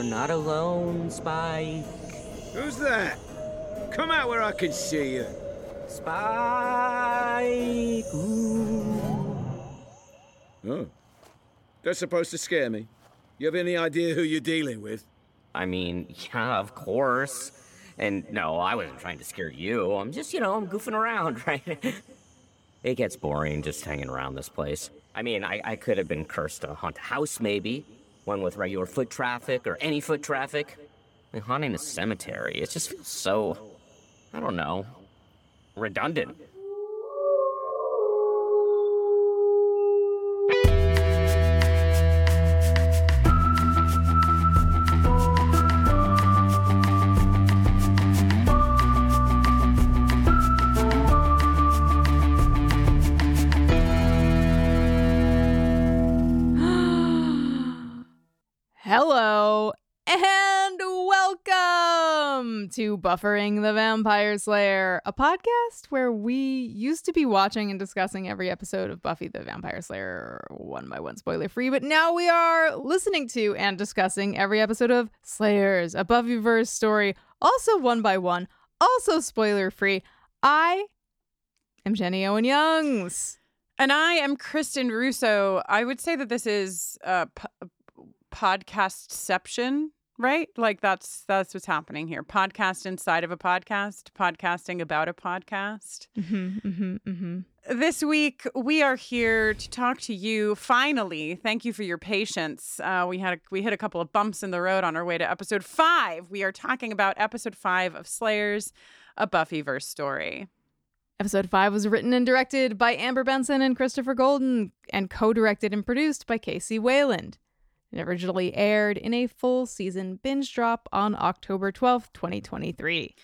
You're not alone, Spike. Who's that? Come out where I can see you. Spike. Ooh. Oh. That's supposed to scare me. You have any idea who you're dealing with? I mean, yeah, of course. And no, I wasn't trying to scare you. I'm just, you know, I'm goofing around, right? it gets boring just hanging around this place. I mean, I, I could have been cursed to haunt a house, maybe. One with regular foot traffic or any foot traffic. I mean, haunting a cemetery, it just feels so, I don't know, redundant. To Buffering the Vampire Slayer, a podcast where we used to be watching and discussing every episode of Buffy the Vampire Slayer one by one, spoiler free, but now we are listening to and discussing every episode of Slayers, a Buffyverse story, also one by one, also spoiler free. I am Jenny Owen Youngs. And I am Kristin Russo. I would say that this is p- podcastception, right? Like that's that's what's happening here. Podcast inside of a podcast, podcasting about a podcast. Mm-hmm, mm-hmm, mm-hmm. This week we are here to talk to you. Finally, thank you for your patience. Uh, we had a, we hit a couple of bumps in the road on our way to episode five. We are talking about episode five of Slayers, a Buffyverse story. Episode 5 was written and directed by Amber Benson and Christopher Golden, and co directed and produced by Casey Wayland. It originally aired in a full season binge drop on October 12th, 2023.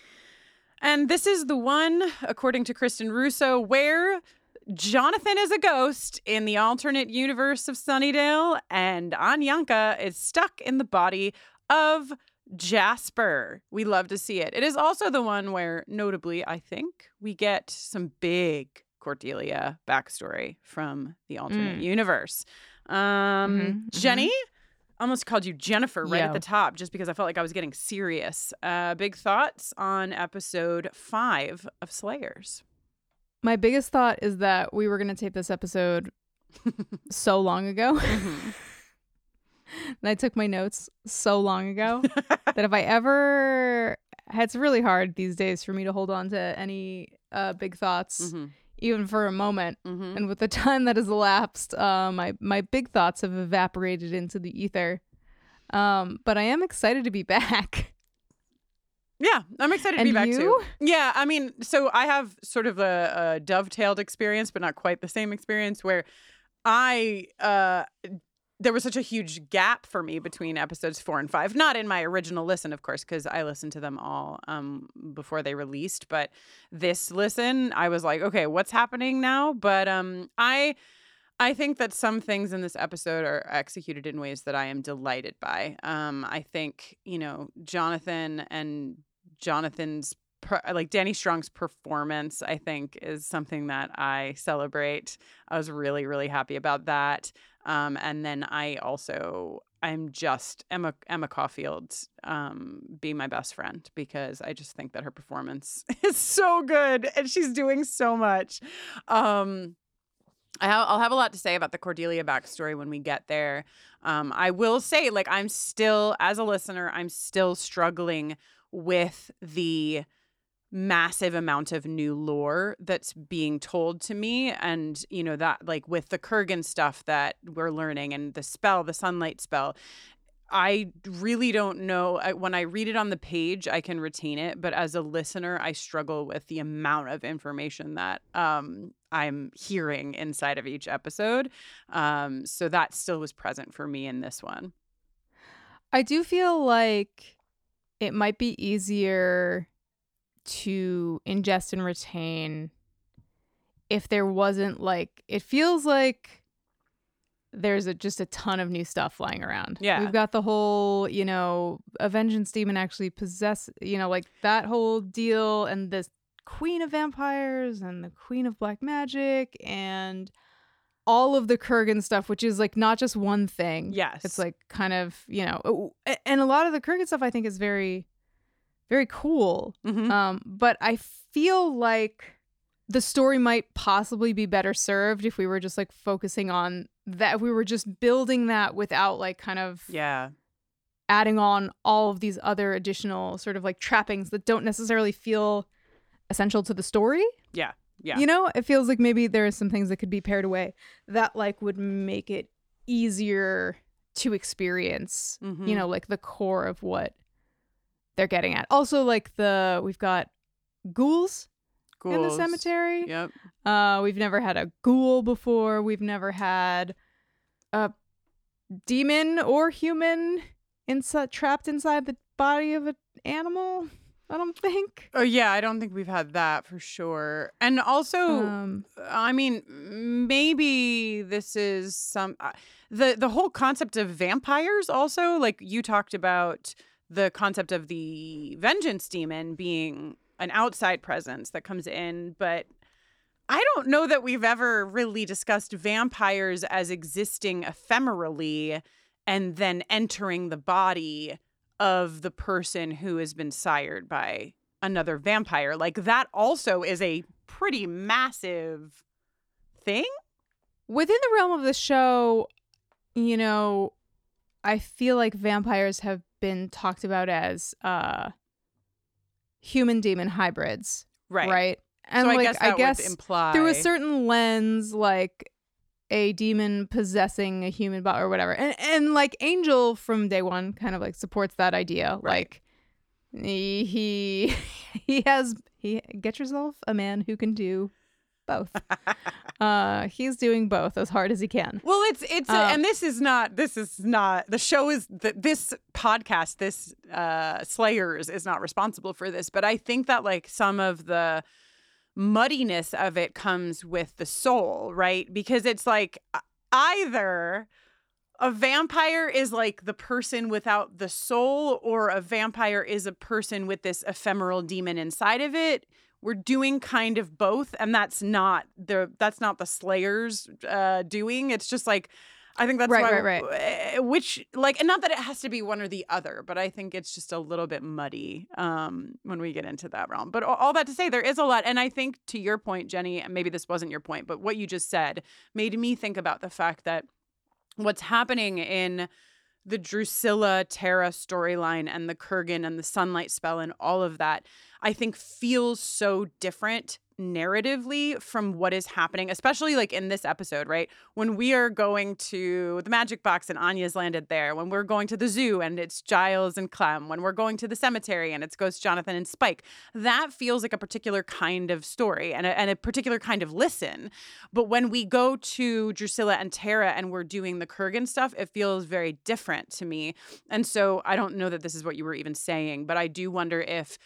And this is the one, according to Kristin Russo, where Jonathan is a ghost in the alternate universe of Sunnydale, and Anyanka is stuck in the body of Jasper. We love to see it. It is also the one where, notably, I think, we get some big Cordelia backstory from the alternate Mm. universe. Um, Mhm, Jenny, almost called you Jennifer right at the top just because I felt like I was getting serious. Uh, big thoughts on episode five of Slayers. My biggest thought is that we were going to tape this episode so long ago. Mhm. and I took my notes so long ago that if I ever. It's really hard these days for me to hold on to any uh, big thoughts, Mhm. Even for a moment. Mhm. and with the time that has elapsed, uh, my my big thoughts have evaporated into the ether. Um, but I am excited to be back. Yeah, I'm excited to be back you? too. Yeah, I mean, so I have sort of a, a dovetailed experience, but not quite the same experience where I uh there was such a huge gap for me between episodes four and five. Not in my original listen, of course, because I listened to them all um before they released. But this listen, I was like, okay, what's happening now? But um I I think that some things in this episode are executed in ways that I am delighted by. Um, I think you know Jonathan and Jonathan's like Danny Strong's performance. I think is something that I celebrate. I was really really happy about that. Um, and then I also I'm just Emma Emma Caulfield um, be my best friend because I just think that her performance is so good and she's doing so much. Um, I'll have a lot to say about the Cordelia backstory when we get there. Um, I will say, like, I'm still, as a listener, I'm still struggling with the massive amount of new lore that's being told to me. And, you know, that, like, with the Kurgan stuff that we're learning and the spell, the sunlight spell. I really don't know. When I read it on the page, I can retain it, but as a listener, I struggle with the amount of information that um, I'm hearing inside of each episode. Um, so that still was present for me in this one. I do feel like it might be easier to ingest and retain if there wasn't like it feels like there's a, just a ton of new stuff flying around. Yeah. We've got the whole, you know, a vengeance demon actually possess, you know, like that whole deal and this queen of vampires and the queen of black magic and all of the Kurgan stuff, which is like not just one thing. Yes. It's like kind of, you know, and a lot of the Kurgan stuff I think is very, very cool. Mhm. Um, but I feel like the story might possibly be better served if we were just like focusing on that. If we were just building that without like kind of yeah. adding on all of these other additional sort of like trappings that don't necessarily feel essential to the story. Yeah. Yeah. You know, it feels like maybe there are some things that could be pared away that like would make it easier to experience, Mhm. you know, like the core of what they're getting at. Also like the we've got ghouls in the cemetery. Yep. Uh we've never had a ghoul before. We've never had a demon or human inside trapped inside the body of an animal. I don't think. Oh yeah, I don't think we've had that for sure. And also, Um I mean, maybe this is some uh, the the whole concept of vampires. Also, like you talked about the concept of the vengeance demon being an outside presence that comes in, but I don't know that we've ever really discussed vampires as existing ephemerally and then entering the body of the person who has been sired by another vampire. Like that also is a pretty massive thing. within the realm of the show, you know, I feel like vampires have been talked about as uh human demon hybrids, Right. right? And so like I guess I guess imply through a certain lens, like a demon possessing a human body or whatever. And and like Angel from day one kind of like supports that idea. Right. Like he he he has he get yourself a man who can do both. uh he's doing both as hard as he can. Well, it's it's Uh, and this is not this is not the show is th- this podcast this uh Slayers is not responsible for this, but I think that like some of the muddiness of it comes with the soul, right? Because it's like either a vampire is like the person without the soul or a vampire is a person with this ephemeral demon inside of it we're doing kind of both and that's not the that's not the slayers uh doing. It's just like i think that's Right, why right, right. which like and not that it has to be one or the other but i think it's just a little bit muddy um when we get into that realm. But all, all that to say there is a lot and i think to your point jenny and maybe this wasn't your point but what you just said made me think about the fact that what's happening in the Drusilla Terra storyline and the Kurgan and the sunlight spell and all of that, I think feels so different narratively from what is happening, especially like in this episode, right? When we are going to the magic box and Anya's landed there, when we're going to the zoo and it's Giles and Clem, when we're going to the cemetery and it's Ghost Jonathan and Spike, that feels like a particular kind of story and a, and a particular kind of listen. But when we go to Drusilla and Tara and we're doing the Kurgan stuff, it feels very different to me. And so I don't know that this is what you were even saying, but I do wonder if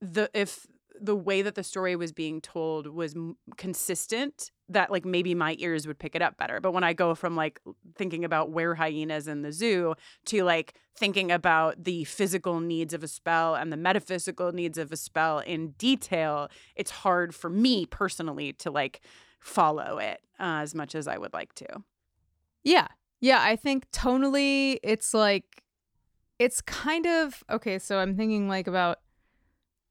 the if the way that the story was being told was m- consistent that like maybe my ears would pick it up better but when i go from like thinking about where hyenas in the zoo to like thinking about the physical needs of a spell and the metaphysical needs of a spell in detail it's hard for me personally to like follow it uh, as much as i would like to Yeah. Yeah, I think tonally it's like it's kind of okay, so I'm thinking like about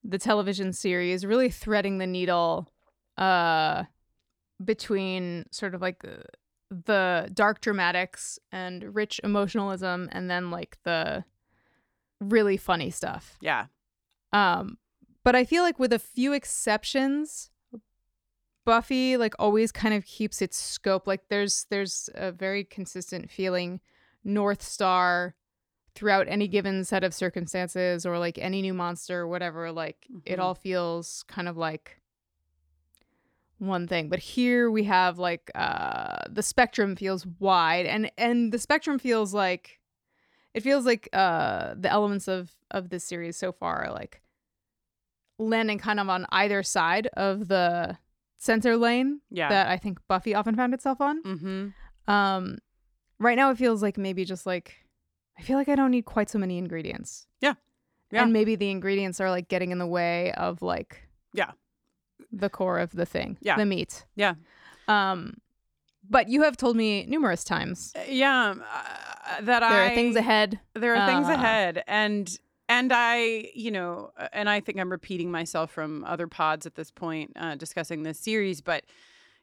the television series really threading the needle uh between sort of like the, dark dramatics and rich emotionalism and then like the really funny stuff. yeah Um, but I feel like with a few exceptions, Buffy like always kind of keeps its scope. Like there's there's a very consistent feeling North Star throughout any given set of circumstances or like any new monster or whatever. Like it Mhm. all feels kind of like one thing. But here we have like uh the spectrum feels wide and and the spectrum feels like it feels like uh the elements of of this series so far are like landing kind of on either side of the center lane Yeah. that I think Buffy often found itself on. mm-hmm. Um, right now it feels like maybe just like I feel like I don't need quite so many ingredients. Yeah. Yeah. And maybe the ingredients are like getting in the way of like Yeah. the core of the thing. Yeah. The meat. Yeah. Um but you have told me numerous times Yeah. um, Uh, that there I are things ahead. There are things Uh, ahead, and and I, you know, uh, and I think I'm repeating myself from other pods at this point uh, discussing this series, but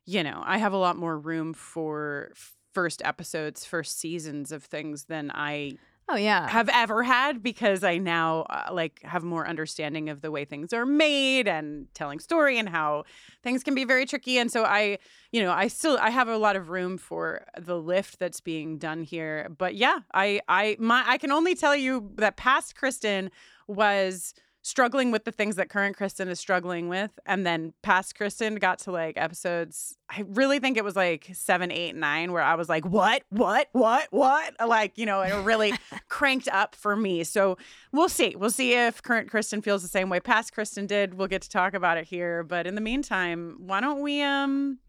you know, I have a lot more room for first episodes, first seasons of things than I Oh yeah. have ever had because I now uh, like have more understanding of the way things are made and telling story and how things can be very tricky and so I you know I still I have a lot of room for the lift that's being done here but yeah I I my I can only tell you that past Kristin was struggling with the things that current Kristin is struggling with and then past Kristin got to like episodes I really think it was like seven, eight, nine, where I was like, what, what, what, what? Like, you know, it really cranked up for me. So we'll see. We'll see if current Kristin feels the same way past Kristin did. We'll get to talk about it here. But in the meantime, why don't we um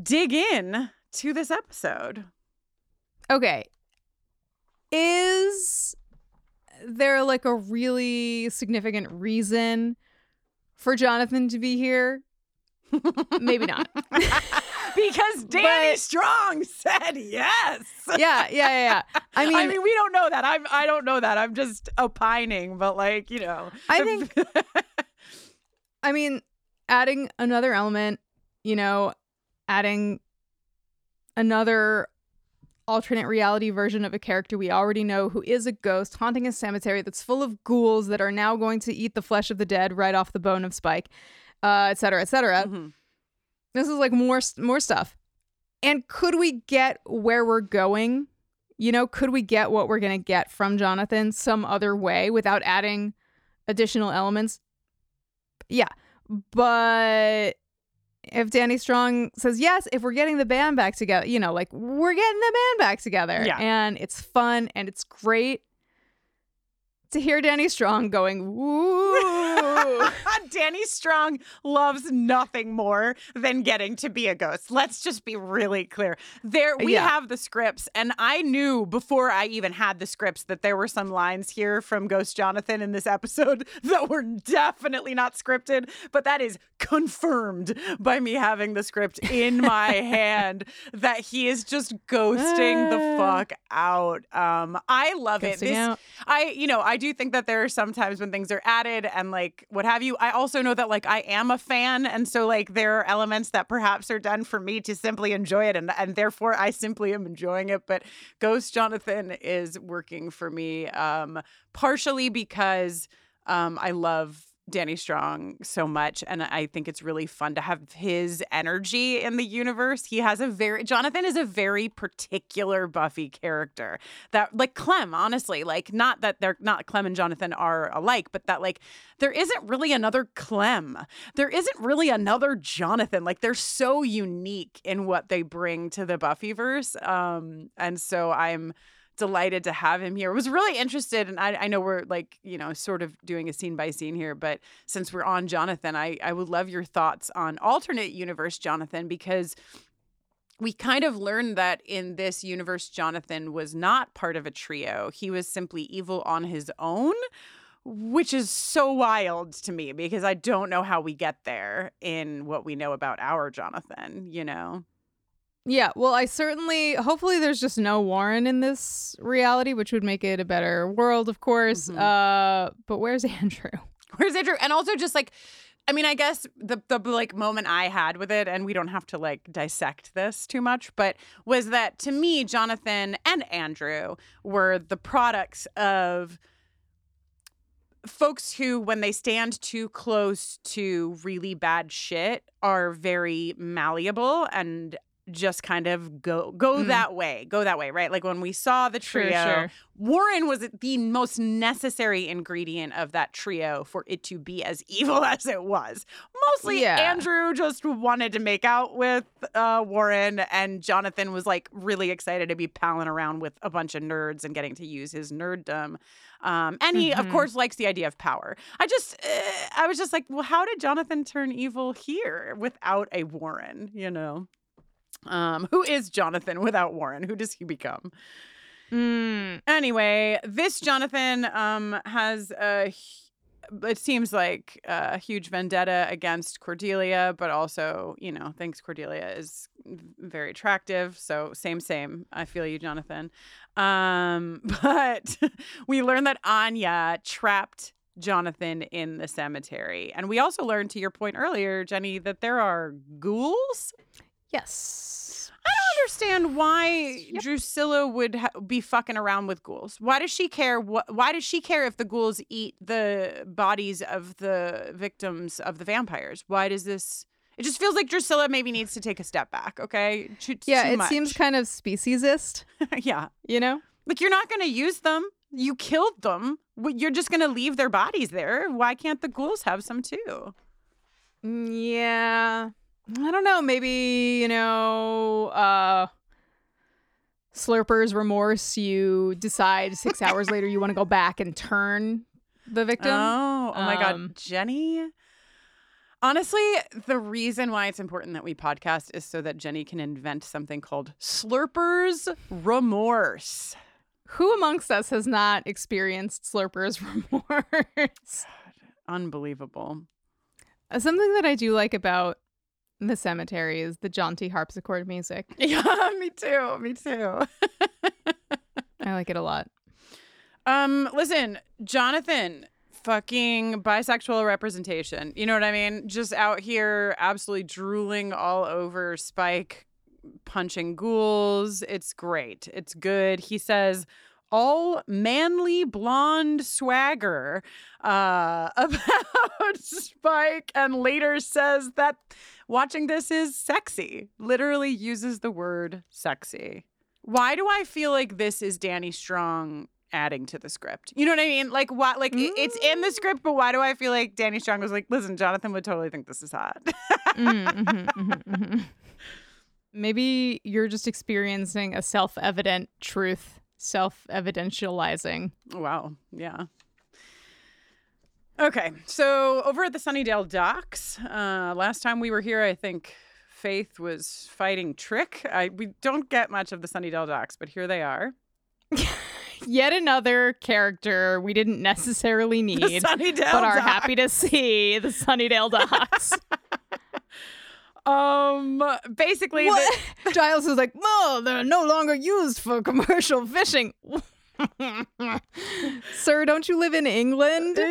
dig in to this episode? Okay. Is there like a really significant reason for Jonathan to be here? Maybe not. because Danny But- Strong said yes. yeah, yeah, yeah, yeah. I mean, I mean, we don't know that. I'm. I don't know that. I'm just opining, but like, you know, I think I mean, adding another element, you know, adding another alternate reality version of a character we already know who is a ghost haunting a cemetery that's full of ghouls that are now going to eat the flesh of the dead right off the bone of Spike, uh, et cetera, et cetera. Mhm. This is like more more stuff. And could we get where we're going? You know, could we get what we're going to get from Jonathan some other way without adding additional elements? Yeah. But if Danny Strong says yes, if we're getting the band back together, you know, like we're getting the band back together Yeah. and it's fun and it's great to hear Danny Strong going, woo. Danny Strong loves nothing more than getting to be a ghost. Let's just be really clear. There we Yeah. have the scripts and I knew before I even had the scripts that there were some lines here from Ghost Jonathan in this episode that were definitely not scripted, but that is confirmed by me having the script in my hand that he is just ghosting the Ah. fuck out. Um I love it. This out. I, you know, I do think that there are some times when things are added and like what have you. I also know that like I am a fan, and so like there are elements that perhaps are done for me to simply enjoy it, and and therefore I simply am enjoying it. But Ghost Jonathan is working for me, um, partially because um, I love. Danny Strong so much and I think it's really fun to have his energy in the universe. He has a very Jonathan is a very particular Buffy character that like Clem, honestly, like not that they're not Clem and Jonathan are alike, but that like there isn't really another Clem. There isn't really another Jonathan. Like they're so unique in what they bring to the Buffyverse. Um, and so I'm delighted to have him here. Was really interested, and I, I know we're like, you know, sort of doing a scene by scene here, but since we're on Jonathan, I, I would love your thoughts on alternate universe Jonathan because we kind of learned that in this universe, Jonathan was not part of a trio. He was simply evil on his own, which is so wild to me because I don't know how we get there in what we know about our Jonathan, you know? Yeah, well, I certainly, hopefully, there's just no Warren in this reality, which would make it a better world, of course. Mhm. Uh, but where's Andrew? Where's Andrew? And also just like I mean, I guess the the like moment I had with it, and we don't have to like dissect this too much, but was that to me, Jonathan and Andrew were the products of folks who, when they stand too close to really bad shit, are very malleable and just kind of go go Mm. that way, go that way, right? Like when we saw the Sure, trio, sure. Warren was the most necessary ingredient of that trio for it to be as evil as it was. Mostly Yeah. Andrew just wanted to make out with uh, Warren, and Jonathan was like really excited to be palling around with a bunch of nerds and getting to use his nerddom. Um, and he, of Mhm. course, likes the idea of power. I just, uh, I was just like, well, how did Jonathan turn evil here without a Warren? You know, um, who is Jonathan without Warren? Who does he become? Mm, Anyway, this Jonathan um, has a. It seems like a huge vendetta against Cordelia, but also, you know, thinks Cordelia is very attractive. So same, same. I feel you, Jonathan. Um, but we learn that Anya trapped Jonathan in the cemetery, and we also learned, to your point earlier, Jenny, that there are ghouls yes. I don't understand why Yep. Drusilla would ha- be fucking around with ghouls. Why does she care? Wh- why does she care if the ghouls eat the bodies of the victims of the vampires? Why does this? It just feels like Drusilla maybe needs to take a step back. Okay. Too- Yeah, too it much. seems kind of speciesist, yeah. you know? Like you're not going to use them. You killed them. You're just going to leave their bodies there. Why can't the ghouls have some too? Mm, Yeah. I don't know. Maybe, you know, uh Slurper's remorse, you decide six hours later you want to go back and turn the victim. Oh, oh my Um, God, Jenny. Honestly, the reason why it's important that we podcast is so that Jenny can invent something called Slurper's remorse. Who amongst us has not experienced Slurper's remorse? Unbelievable. Uh, Something that I do like about the cemetery is the jaunty harpsichord music. Yeah, me too. Me too. I like it a lot. Um, listen, Jonathan, fucking bisexual representation. You know what I mean? Just out here absolutely drooling all over Spike, punching ghouls. It's great. It's good. He says all manly blonde swagger uh, about Spike and later says that watching this is sexy. Literally uses the word sexy. Why do I feel like this is Danny Strong adding to the script? You know what I mean? Like what like it- it's in the script, but why do I feel like Danny Strong was like, "Listen, Jonathan would totally think this is hot." Mm, mhm, mhm, mhm. Maybe you're just experiencing a self evident truth, self evidentializing. wow. Yeah. Okay, so over at the Sunnydale docks, uh, last time we were here, I think Faith was fighting Trick. I we don't get much of the Sunnydale docks, but here they are. Yet another character we didn't necessarily need, but are docks. happy to see the Sunnydale docks. Um, basically, what? Giles is like, well, they're no longer used for commercial fishing. Sir, don't you live in England?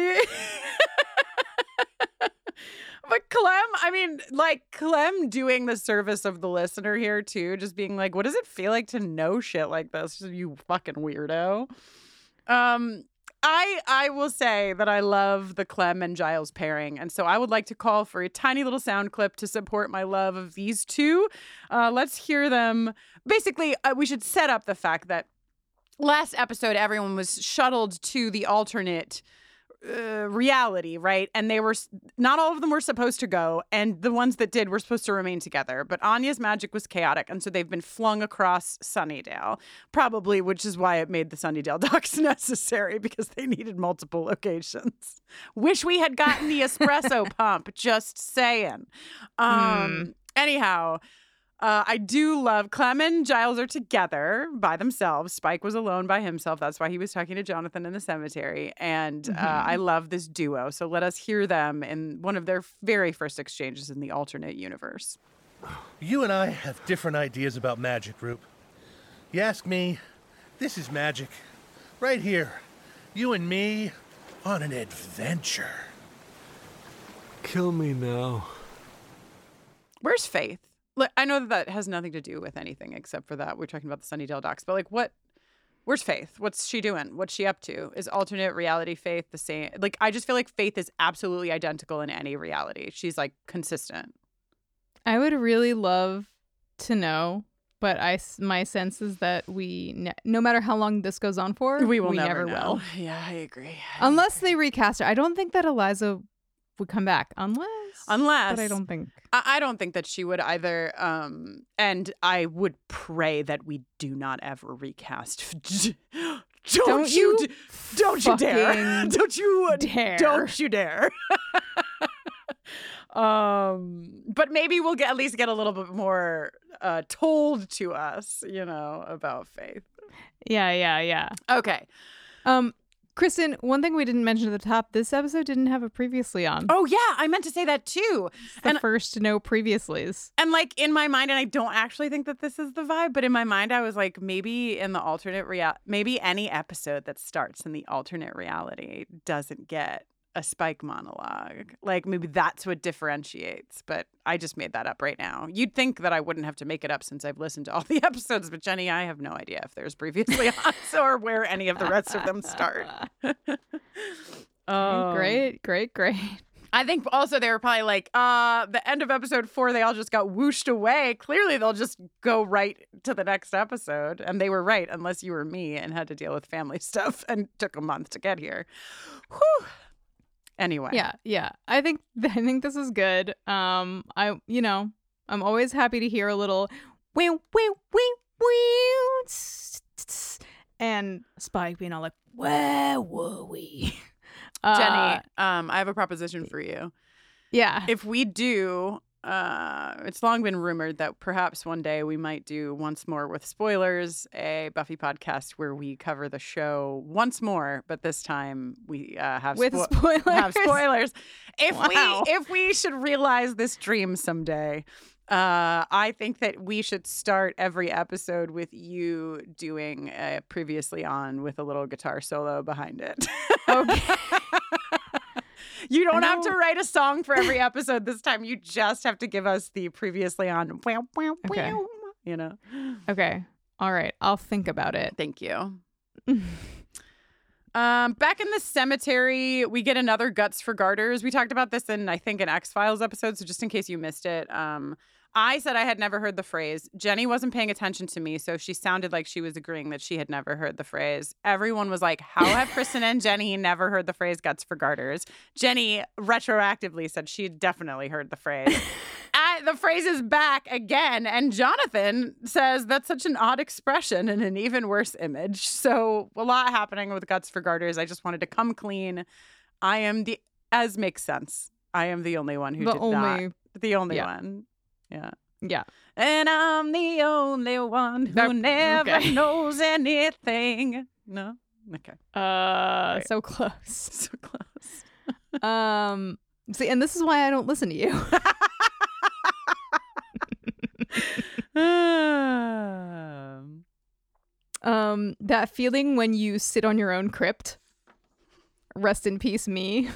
But Clem, I mean, like Clem doing the service of the listener here too, just being like, what does it feel like to know shit like this? You fucking weirdo. Um, I I will say that I love the Clem and Giles pairing, and so I would like to call for a tiny little sound clip to support my love of these two. Uh, let's hear them. Basically, uh, we should set up the fact that last episode everyone was shuttled to the alternate uh, reality, right? And they were not all of them were supposed to go, and the ones that did were supposed to remain together. But Anya's magic was chaotic, and so they've been flung across Sunnydale, probably, which is why it made the Sunnydale docks necessary because they needed multiple locations. Wish we had gotten the espresso pump. Just saying. Um. Anyhow. Uh, I do love Clem and Giles are together by themselves. Spike was alone by himself. That's why he was talking to Jonathan in the cemetery. And uh, Mhm. I love this duo. So let us hear them in one of their very first exchanges in the alternate universe. You and I have different ideas about magic, Roop. You ask me, this is magic. Right here. You and me on an adventure. Kill me now. Where's Faith? Look, I know that that has nothing to do with anything except for that we're talking about the Sunnydale Docks. But like, what? Where's Faith? What's she doing? What's she up to? Is alternate reality Faith the same? Like, I just feel like Faith is absolutely identical in any reality. She's like consistent. I would really love to know, but I my sense is that we ne- no matter how long this goes on for, We will we never, never, know. will. Yeah, I agree. Unless they recast her. I don't think that Eliza would come back unless Unless but I don't think I, I don't think that she would either. Um, and I would pray that we do not ever recast. don't, Don't you? you d- don't you dare! don't you dare. Don't you dare! um, but maybe we'll get at least get a little bit more uh, told to us, you know, about faith. Yeah, yeah, yeah. Okay. Um Kristin, one thing we didn't mention at the top, this episode didn't have a previously on. Oh yeah, I meant to say that too. It's the and- first no previouslys. And like in my mind, and I don't actually think that this is the vibe, but in my mind, I was like, maybe in the alternate reality, maybe any episode that starts in the alternate reality doesn't get a Spike monologue. Like maybe that's what differentiates. But I just made that up right now. You'd think that I wouldn't have to make it up since I've listened to all the episodes, but Jenny, I have no idea if there's previously on or where any of the rest of them start. oh, great, great, great. I think also they were probably like, uh, the end of episode four, they all just got whooshed away. Clearly, they'll just go right to the next episode. And they were right, unless you were me and had to deal with family stuff and took a month to get here. Whew. Anyway. Yeah, yeah. I think I think this is good. Um, I you know I'm always happy to hear a little wee wee wee wee and Spike being all like where were we? Uh, Jenny, um, I have a proposition for you. yeah. If we do, uh, it's long been rumored that perhaps one day we might do once more with spoilers, a Buffy podcast where we cover the show once more, but this time we uh, have With spo- spoilers. have spoilers. If Wow. we if we should realize this dream someday, uh, I think that we should start every episode with you doing a previously on with a little guitar solo behind it. Okay. you don't have to write a song for every episode this time. You just have to give us the previously on. Okay. You know. Okay. All right. I'll think about it. Thank you. Um, back in the cemetery, we get another guts for garters. We talked about this in I think an X Files episode, so just in case you missed it, um, I said I had never heard the phrase. Jenny wasn't paying attention to me, so she sounded like she was agreeing that she had never heard the phrase. Everyone was like, "How have Kristin and Jenny never heard the phrase guts for garters?" Jenny retroactively said she had definitely heard the phrase. I, the phrase is back again, and Jonathan says that's such an odd expression and an even worse image. So a lot happening with guts for garters. I just wanted to come clean. I am the as makes sense. I am the only one who the did only not. The only yeah. one. Yeah. yeah. And I'm the only one who That- never okay. knows anything. No. Okay. Uh, Right. so close. So close. Um, see, and this is why I don't listen to you. um, Um, that feeling when you sit on your own crypt. Rest in peace, me.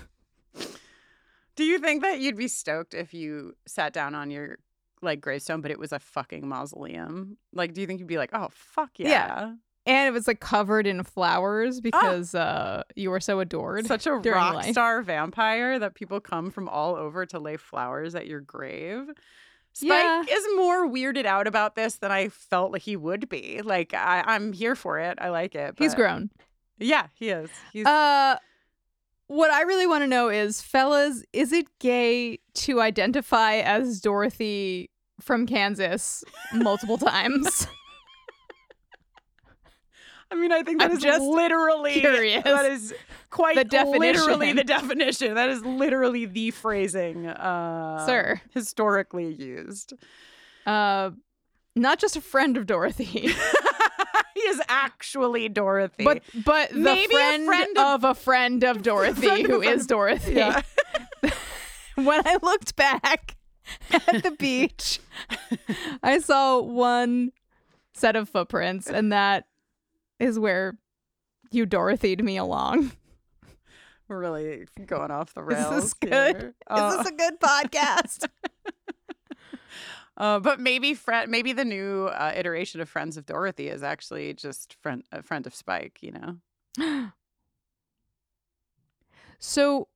Do you think that you'd be stoked if you sat down on your like gravestone, but it was a fucking mausoleum? Like, do you think you'd be like, oh fuck yeah, Yeah. And it was like covered in flowers because uh you were so adored. such a rock life. star vampire that people come from all over to lay flowers at your grave? Spike Yeah. is more weirded out about this than I felt like he would be. Like, I, I'm here for it. I like it. He's grown. Yeah, he is. He's Uh what I really want to know is, fellas, is it gay to identify as Dorothy from Kansas multiple times? I mean, I think that I'm is just literally curious. That is quite The definition. literally the definition. That is literally the phrasing, uh, Sir. historically used. Uh not just a friend of Dorothy, he is actually Dorothy. but but the Maybe a friend, friend of, a friend of Dorothy Friend who friend is Dorothy. yeah. when I looked back at the beach, I saw one set of footprints, and that is where you Dorothy'd me along. We're really going off the rails. Is this good? here. Uh, is this a good podcast? uh, but maybe friend, maybe the new uh, iteration of Friends of Dorothy is actually just friend, a friend of Spike. You know. so,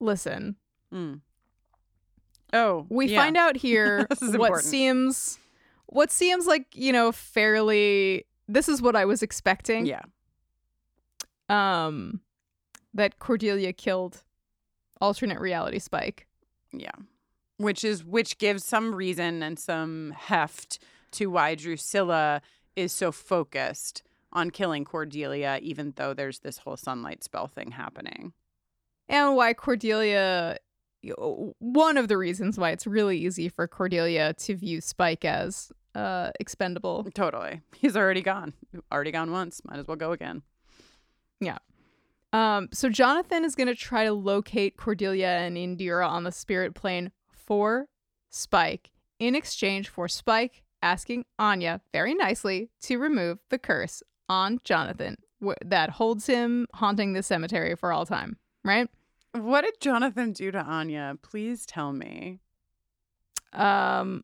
listen, Mm. Oh, we yeah. find out here what important. seems what seems like you know fairly this is what i was expecting Yeah. um that cordelia killed alternate reality spike Yeah. Which is which gives some reason and some heft to why Drusilla is so focused on killing Cordelia, even though there's this whole sunlight spell thing happening. and why cordelia one of the reasons why it's really easy for cordelia to view spike as uh expendable Totally. He's already gone. Already gone once. Might as well go again. Yeah. Um, so Jonathan is going to try to locate Cordelia and Indira on the spirit plane for Spike in exchange for Spike asking Anya very nicely to remove the curse on Jonathan wh- that holds him haunting the cemetery for all time, right? What did Jonathan do to Anya? Please tell me. Um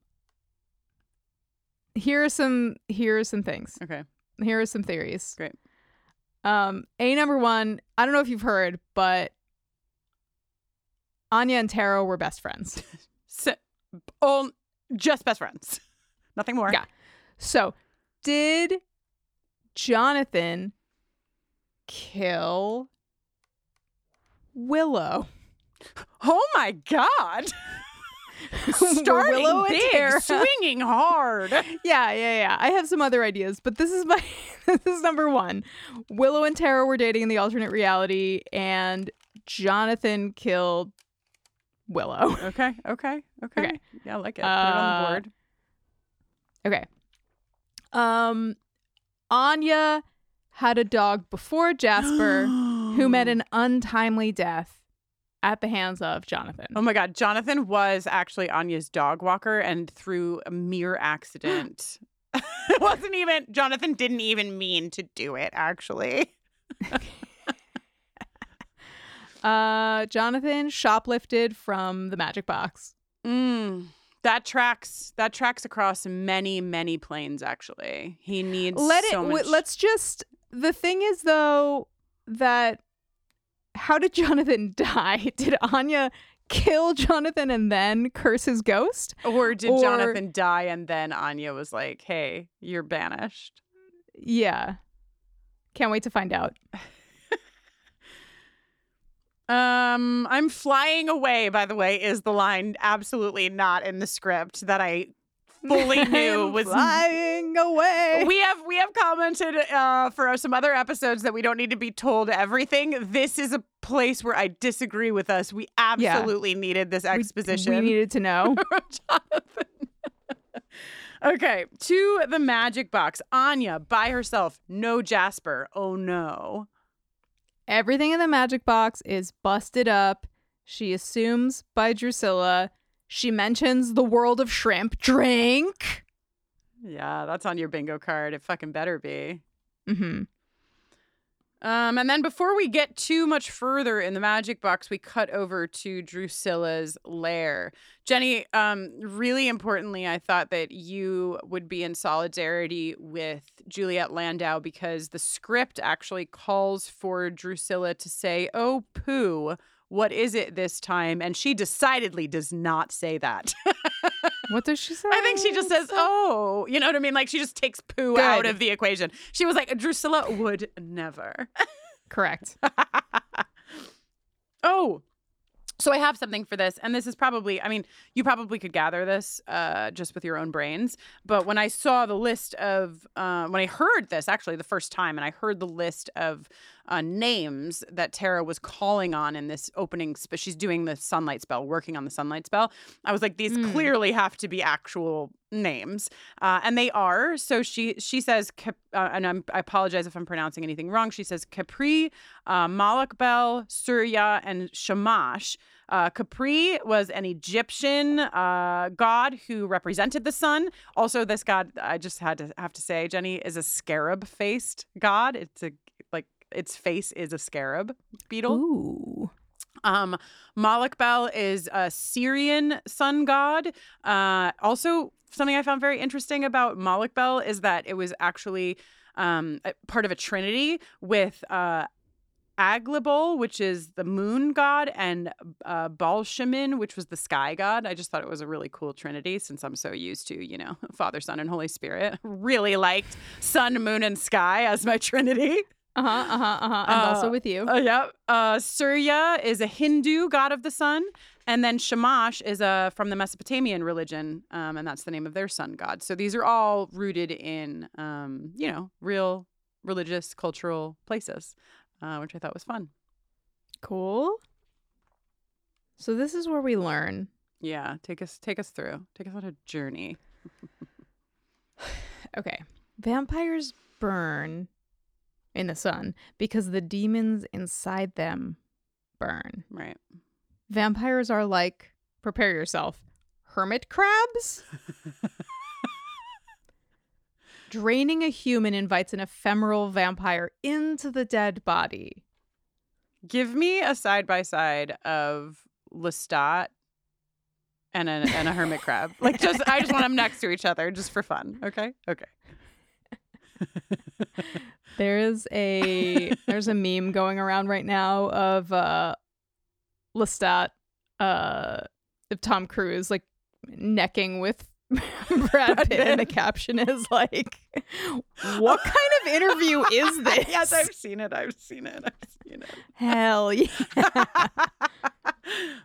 here are some here are some things. Okay. Here are some theories. Great. Um, A number one, I don't know if you've heard, but Anya and Tara were best friends. All just best friends. Nothing more. Yeah. So, did Jonathan kill Willow? Oh my god. Starting Willow big, Tara- swinging hard. Yeah, yeah, yeah. I have some other ideas, but this is my this is number one. Willow and Tara were dating in the alternate reality, and Jonathan killed Willow. Okay, okay, okay. Okay. Yeah, I like it. Put it on Uh, the board. Okay. Um, Anya had a dog before Jasper, who met an untimely death at the hands of Jonathan. Oh my god, Jonathan was actually Anya's dog walker and through a mere accident. it wasn't even Jonathan didn't even mean to do it actually. Uh, Jonathan shoplifted from the magic box. Mm, that tracks that tracks across many many planes actually. He needs Let it. so w- much Let's just. The thing is, though, that how did Jonathan die? Did Anya kill Jonathan and then curse his ghost? or did or- Jonathan die and then Anya was like, "Hey, you're banished." Yeah. Can't wait to find out. Um, I'm flying away, by the way, is the line absolutely not in the script that I fully knew was flying away. we have we have commented uh, for some other episodes that we don't need to be told everything. This is a place where I disagree with us. We absolutely needed this exposition. We, needed to know. Okay, to the magic box. Anya by herself. No Jasper. Oh no. Everything in the magic box is busted up. She assumes by Drusilla. She mentions the world of shrimp drink. Yeah, that's on your bingo card. It fucking better be. Mm-hmm. Um, and then before we get too much further in the magic box, we cut over to Drusilla's lair. Jenny, um, really importantly, I thought that you would be in solidarity with Juliet Landau because the script actually calls for Drusilla to say, Oh, poo, what is it this time? And she decidedly does not say that. What does she say? I think she just says, "Oh," you know what I mean? Like she just takes poo out of the equation. She was like, "Drusilla would never." Correct. oh, so I have something for this, and this is probably, I mean, you probably could gather this uh, just with your own brains. But when I saw the list of, uh, when I heard this actually the first time, and I heard the list of uh, names that Tara was calling on in this opening, sp- she's doing the sunlight spell, working on the sunlight spell. I was like, these Mm. clearly have to be actual names, uh, and they are. So she she says, Cap- uh, and I'm, I apologize if I'm pronouncing anything wrong. She says Khepri, uh, Malakbel, Surya, and Shamash. Uh, Khepri was an Egyptian uh, god who represented the sun. Also, this god, I just had to have to say, Jenny, is a scarab-faced god. It's a its face is a scarab beetle. Ooh. Um, Malakbel is a Syrian sun god. Uh, also, something I found very interesting about Malakbel is that it was actually um, part of a trinity with uh, Aglibol, which is the moon god, and uh, Baalshamin, which was the sky god. I just thought it was a really cool trinity since I'm so used to, you know, Father, Son, and Holy Spirit. Really liked sun, moon, and sky as my trinity. Uh huh. Uh huh. Uh huh. And Uh, also with you. Uh, yep. Uh, Surya is a Hindu god of the sun, and then Shamash is a from the Mesopotamian religion, um, and that's the name of their sun god. So these are all rooted in, um, you know, real religious, cultural places, uh, which I thought was fun. Cool. So this is where we learn. Yeah, take us take us through, take us on a journey. Okay. Vampires burn in the sun because the demons inside them burn. Right. Vampires are like, prepare yourself, hermit crabs? Draining a human invites an ephemeral vampire into the dead body. Give me a side by side of Lestat and a and a hermit crab. Like just I just want them next to each other just for fun. Okay. Okay. There's a there's a meme going around right now of uh Lestat uh of Tom Cruise like necking with Brad Pitt and the caption is like what kind of interview is this? yes, I've seen it. I've seen it. I've seen it. Hell yeah.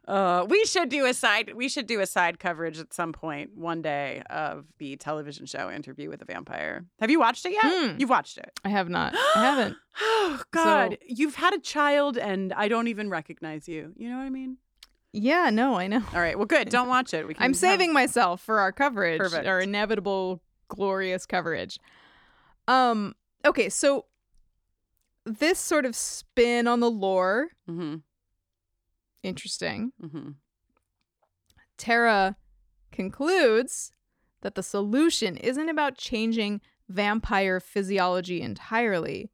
uh, we should do a side. We should do a side coverage at some point one day of the television show Interview with a Vampire. Have you watched it yet? Hmm. You've watched it. I have not. I haven't. Oh God, So- you've had a child, and I don't even recognize you. You know what I mean? Yeah, no, I know. All right. Well, good. Don't watch it. We can I'm have- saving myself for our coverage, Perfect. our inevitable glorious coverage. Um okay, so this sort of spin on the lore, Mhm, interesting. mhm. Tara concludes that the solution isn't about changing vampire physiology entirely,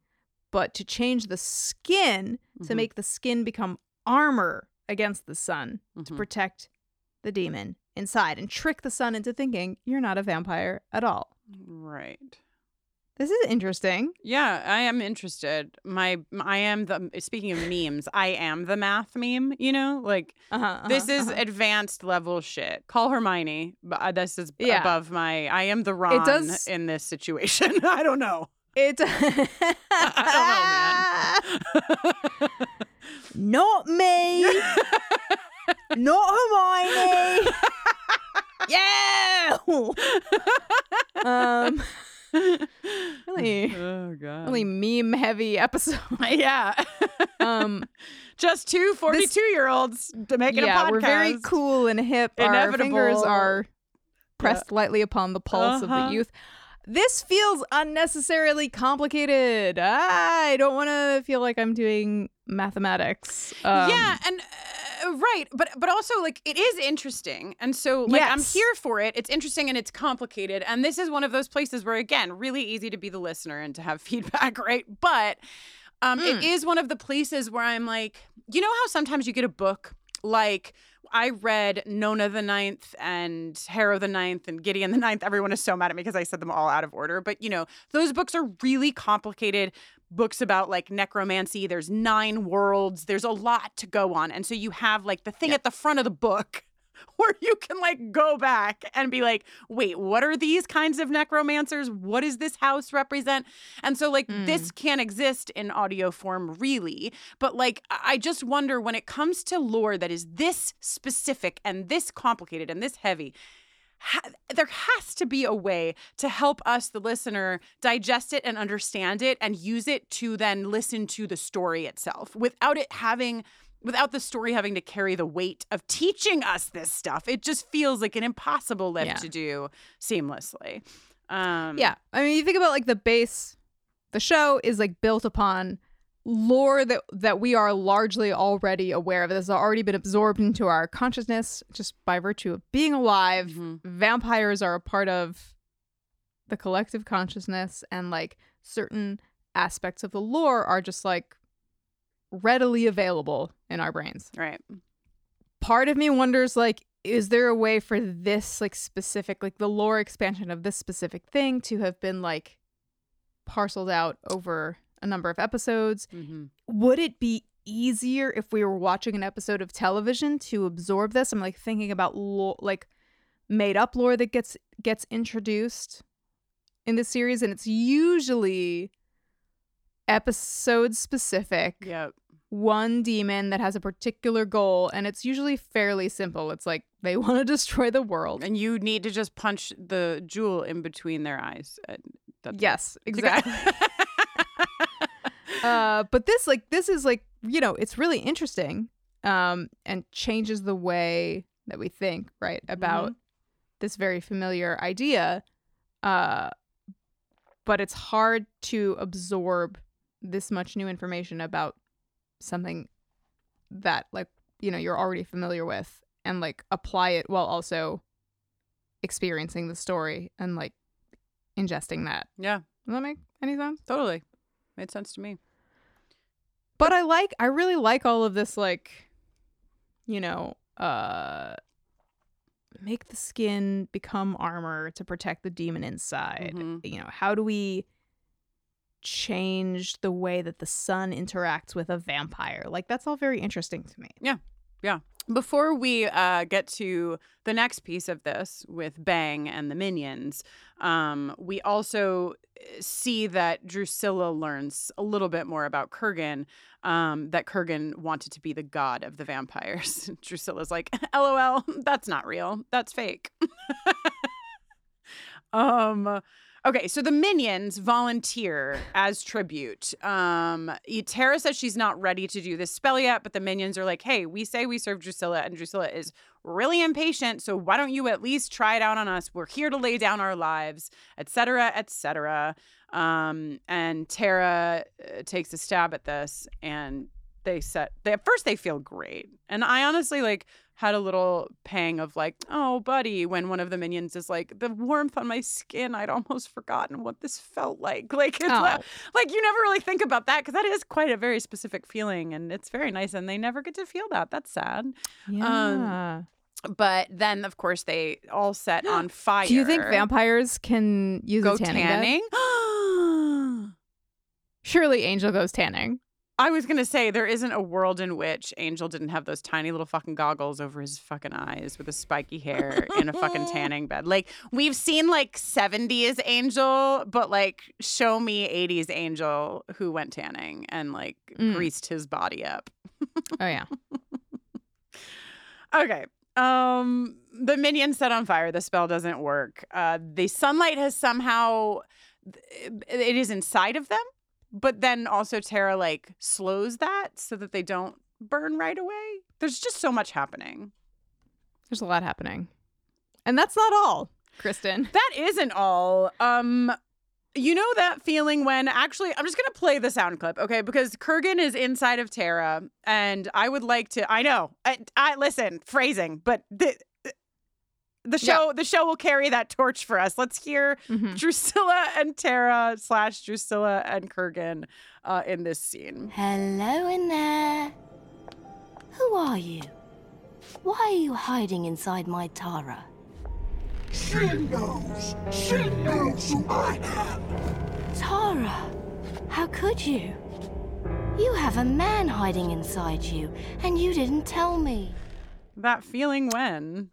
but to change the skin to Mhm. make the skin become armor against the sun to Mhm. protect the demon inside and trick the sun into thinking you're not a vampire at all. Right. This is interesting. Yeah, I am interested. My, I am the. Speaking of memes, I am the math meme. You know, like Uh-huh, this uh-huh, is uh-huh. advanced level shit. Call Hermione, but uh, this is Yeah. above my. I am the Ron does- in this situation. I don't know. it. I Not me. Not Hermione. yeah. um. Really, Oh god. really meme heavy episode. yeah. Um. Just two 42 year olds to making a yeah, podcast. we're very cool and hip. Our fingers are pressed lightly upon the pulse of Uh-huh. the youth. This feels unnecessarily complicated. I don't want to feel like I'm doing mathematics. Um, yeah, and uh, right, but but also like it is interesting, and so like I'm here for it. It's interesting and it's complicated, and this is one of those places where again, really easy to be the listener and to have feedback, right? But um, it Mm. is one of the places where I'm like, you know how sometimes you get a book like. I read Nona the Ninth and Harrow the Ninth and Gideon the Ninth. Everyone is so mad at me because I said them all out of order. But you know, those books are really complicated books about like necromancy. There's nine worlds. There's a lot to go on. And so you have like the thing at the front of the book where you can like go back and be like, wait, what are these kinds of necromancers? What does this house represent? And so like this hmm. can't exist in audio form really. But like I I just wonder when it comes to lore that is this specific and this complicated and this heavy, ha- there has to be a way to help us, the listener, digest it and understand it and use it to then listen to the story itself without it having. Without the story having to carry the weight of teaching us this stuff, it just feels like an impossible lift Yeah. to do seamlessly. Um, Yeah. I mean, you think about like the base, the show is like built upon lore that that we are largely already aware of. This has already been absorbed into our consciousness just by virtue of being alive. Mhm. Vampires are a part of the collective consciousness, and like certain aspects of the lore are just like readily available in our brains. Right. Part of me wonders like is there a way for this like specific like the lore expansion of this specific thing to have been like parceled out over a number of episodes. Mm-hmm. Would it be easier if we were watching an episode of television to absorb this? I'm like thinking about lo- like made up lore that gets gets introduced in the series and it's usually episode specific Yep. one demon that has a particular goal and it's usually fairly simple it's like they want to destroy the world And you need to just punch the jewel in between their eyes. That's yes exactly uh but this like this is like you know it's really interesting um and changes the way that we think right about this very familiar idea uh but it's hard to absorb this much new information about something that like you know you're already familiar with and like apply it while also experiencing the story and like ingesting that yeah, does that make any sense totally. Made sense to me. But i like i really like all of this like you know uh make the skin become armor to protect the demon inside. Mhm. you know how do we change the way that the sun interacts with a vampire? Like that's all very interesting to me Before we uh, get to the next piece of this with Bang and the minions, um, we also uh, see that Drusilla learns a little bit more about Kurgan, um, that Kurgan wanted to be the god of the vampires. Drusilla's like, LOL, that's not real. That's fake. um, okay, so the minions volunteer as tribute. Um, Tara says she's not ready to do this spell yet, but the minions are like, hey, we say we serve Drusilla, and Drusilla is really impatient, so why don't you at least try it out on us? We're here to lay down our lives, etc., etc. Um, and Tara uh, takes a stab at this, and they set. They, at first, they feel great, and I honestly like had a little pang of like, oh, buddy, when one of the minions is like, the warmth on my skin, I'd almost forgotten what this felt like. Like, it's Oh. like, like you never really think about that because that is quite a very specific feeling, and it's very nice, and they never get to feel that. That's sad. Um, yeah But then, of course, they all set on fire. do you think vampires can use go tanning, tanning? surely angel goes tanning I was gonna say there isn't a world in which Angel didn't have those tiny little fucking goggles over his fucking eyes with his spiky hair in a fucking tanning bed. Like we've seen like 70s Angel, but like show me 80s Angel who went tanning and like Mm. greased his body up. oh yeah Okay. Um the minion set on fire. The spell doesn't work. Uh the sunlight has somehow it is inside of them, but then also Tara like slows that so that they don't burn right away. There's just so much happening. there's a lot happening and that's not all kristin That isn't all. Um you know that feeling when actually I'm just gonna play the sound clip, okay? Because Kurgan is inside of Tara, and I would like to. I know. I, I listen phrasing, but the the show the show will carry that torch for us. Let's hear Mhm. Drusilla and Tara slash Drusilla and Kurgan uh, in this scene. Hello in there. Who are you? Why are you hiding inside my Tara? She knows. She knows who I am. Tara, how could you? You have a man hiding inside you, and you didn't tell me. That feeling when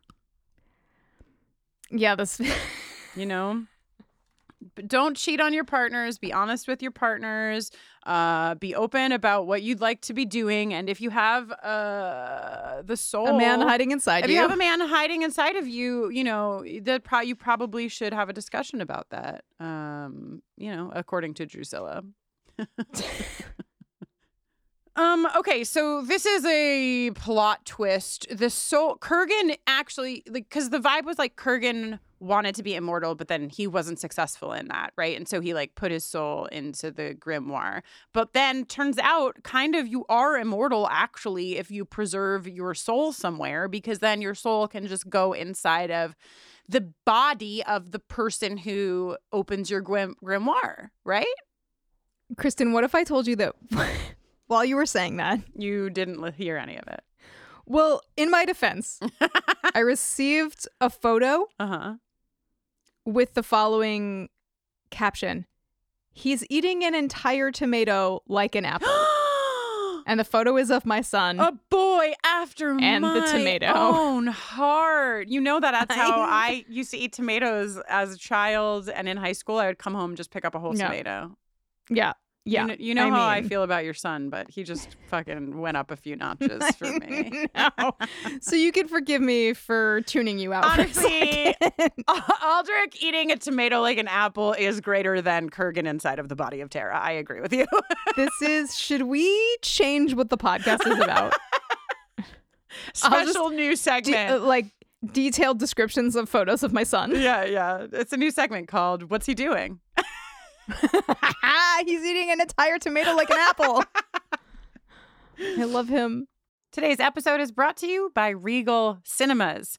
yeah this you know? But don't cheat on your partners be honest with your partners uh, be open about what you'd like to be doing and if you have uh, the soul a man hiding inside if you you. have a man hiding inside of you you know that pro- you probably should have a discussion about that um, you know according to drusilla Um. Okay. So this is a plot twist. The soul Kurgan actually, like, because the vibe was like Kurgan wanted to be immortal, but then he wasn't successful in that, right? And so he like put his soul into the grimoire. But then turns out, kind of, you are immortal actually if you preserve your soul somewhere, because then your soul can just go inside of the body of the person who opens your grim- grimoire, right? kristin what if i told you that while you were saying that You didn't hear any of it. well in my defense i received a photo Uh huh. with the following caption He's eating an entire tomato like an apple. and the photo is of my son. A boy after And the tomato. own heart. You know that that's how I- I used to eat tomatoes as a child, and in high school, I would come home just pick up a whole Yeah. tomato. Yeah. Yeah. you know, you know I how I feel about your son, but he just fucking went up a few notches for me. So you can forgive me for tuning you out. Honestly. Aldrich eating a tomato like an apple is greater than Kurgan inside of the body of Tara. I agree with you. this is. Should we change what the podcast is about? Special new segment. uh, like detailed descriptions of photos of my son. yeah, yeah. It's a new segment called "What's He Doing." He's eating an entire tomato like an apple. I love him. Today's episode is brought to you by Regal Cinemas.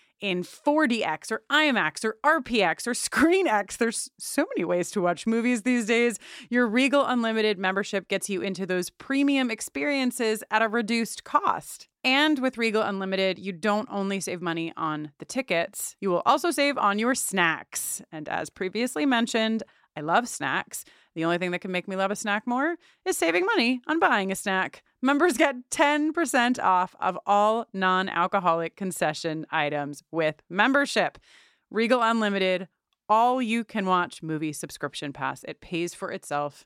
in 4DX or IMAX or RPX or ScreenX. There's so many ways to watch movies these days. Your Regal Unlimited membership gets you into those premium experiences at a reduced cost. And with Regal Unlimited, you don't only save money on the tickets, you will also save on your snacks. And as previously mentioned, I love snacks. The only thing that can make me love a snack more is saving money on buying a snack. Members get 10% off of all non alcoholic concession items with membership. Regal Unlimited, all you can watch movie subscription pass. It pays for itself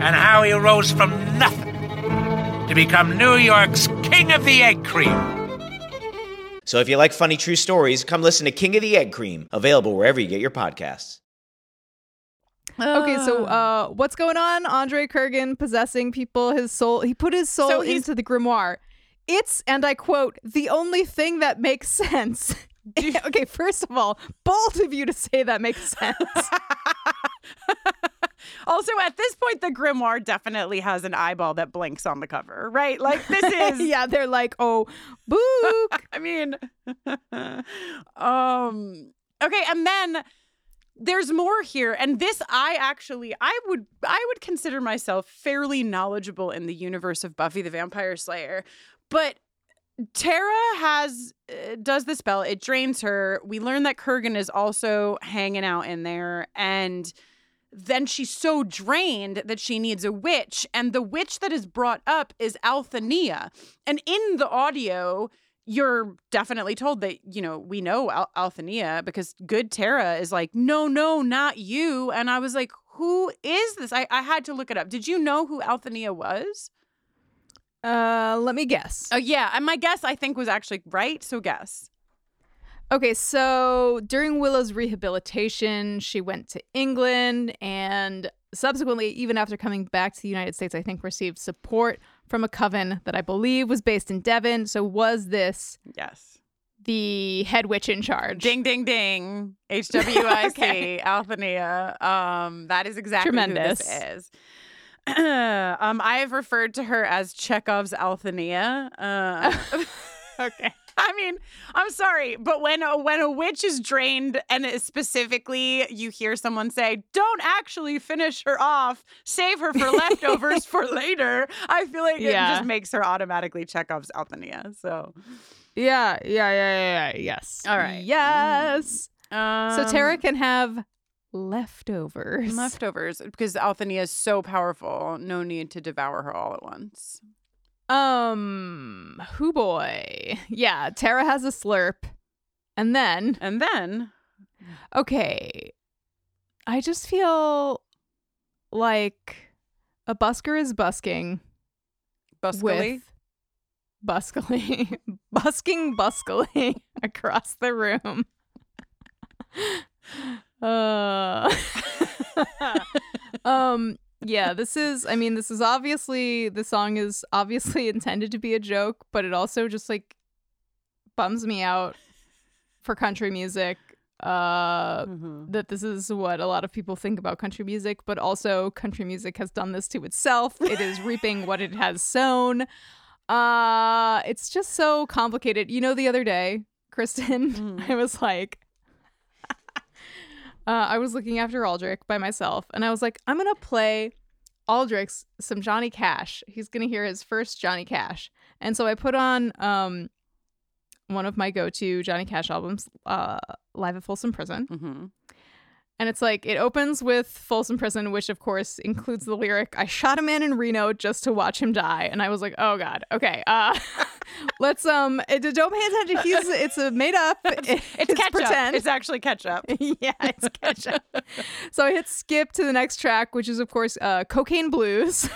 and how he rose from nothing to become New York's King of the Egg Cream. So if you like funny true stories, come listen to King of the Egg Cream, available wherever you get your podcasts. Okay, so uh, what's going on? Andre Kurgan possessing people, his soul. He put his soul So into the grimoire. It's, and I quote, the only thing that makes sense. okay, first of all, bold of you to say that makes sense. Also, at this point, the grimoire definitely has an eyeball that blinks on the cover, right? Like this is yeah, they're like, oh, book. I mean, um, okay, and then there's more here, and this I actually I would I would consider myself fairly knowledgeable in the universe of Buffy the Vampire Slayer, but Tara has uh, does the spell. It drains her. We learn that Kurgan is also hanging out in there, and then she's so drained that she needs a witch, and the witch that is brought up is Althenea. And in the audio, you're definitely told that you know we know Al- Althenea because good Tara is like, no, no, not you. And I was like, who is this? I, I had to look it up. Did you know who Althania was? Uh, let me guess. Oh yeah, and my guess I think was actually right. So guess. Okay, so during Willow's rehabilitation, she went to England and subsequently, even after coming back to the United States, I think received support from a coven that I believe was based in Devon. So, was this Yes. the head witch in charge. Ding, ding, ding. HWIC, Okay. Althea. Um, that is exactly Tremendous. who this is. um, I have referred to her as Chekhov's Althea. Uh, okay. I mean, I'm sorry, but when a, when a witch is drained, and specifically you hear someone say, "Don't actually finish her off, save her for leftovers for later," I feel like it just makes her automatically Chekhov's Althea. So, Yeah, yeah, yeah, yeah, yeah. Yes. All right. Yes. um, so Tara can have leftovers. leftovers because Althea is so powerful. No need to devour her all at once. Um, who boy? Yeah, Tara has a slurp. And then, And then, okay, I just feel like a busker is busking Buskily? with buskily, busking buskily across the room. Uh, um, yeah, this is, I mean, this is obviously, the song is obviously intended to be a joke, but it also just like bums me out for country music. Uh, that this is what a lot of people think about country music, but also country music has done this to itself. It is reaping what it has sown. Uh, it's just so complicated. You know, the other day, Kristin, I was like, uh, I was looking after Aldrich by myself, and I was like, I'm gonna play Aldrich's some Johnny Cash. He's gonna hear his first Johnny Cash, and so I put on um one of my go-to Johnny Cash albums, uh, Live at Folsom Prison, mm-hmm. And it's like it opens with Folsom Prison, which of course includes the lyric "I shot a man in Reno just to watch him die," and I was like, "Oh God, okay, uh, let's um, it, don't pay attention. He's it's a made up, it's, it's, ketchup. pretend. It's actually ketchup. yeah, it's ketchup. so I hit skip to the next track, which is of course uh, "Cocaine Blues,"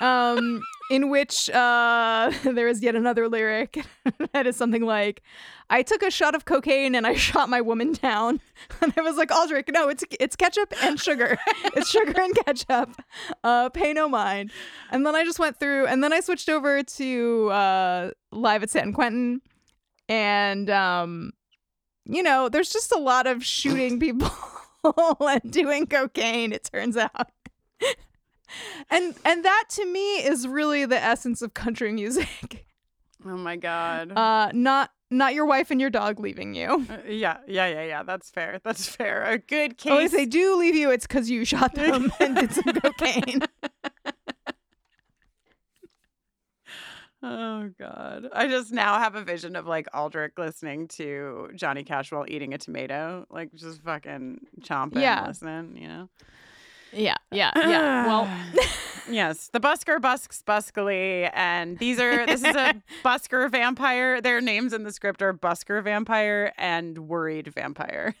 um, in which uh, there is yet another lyric that is something like, "I took a shot of cocaine and I shot my woman down," and I was like, "Aldrich, no, it's it's ketchup and sugar. it's sugar and ketchup. Uh, pay no mind." And then I just went through, and then I switched over to uh, "Live at San Quentin," and um, you know, there's just a lot of shooting people and doing cocaine, it turns out. And and that to me is really the essence of country music. Oh my god. Uh not not your wife and your dog leaving you. Uh, yeah, yeah, yeah, yeah. That's fair. That's fair. A good case. Oh, if they do leave you, it's because you shot them and did some cocaine. Oh god. I just now have a vision of like Aldrich listening to Johnny Cash while eating a tomato, like just fucking chomping, Yeah. listening, you know. Yeah, uh, yeah, yeah. Well, yes, the Busker busks Buskily, and these are this is a Busker vampire. Their names in the script are Busker vampire and Worried vampire.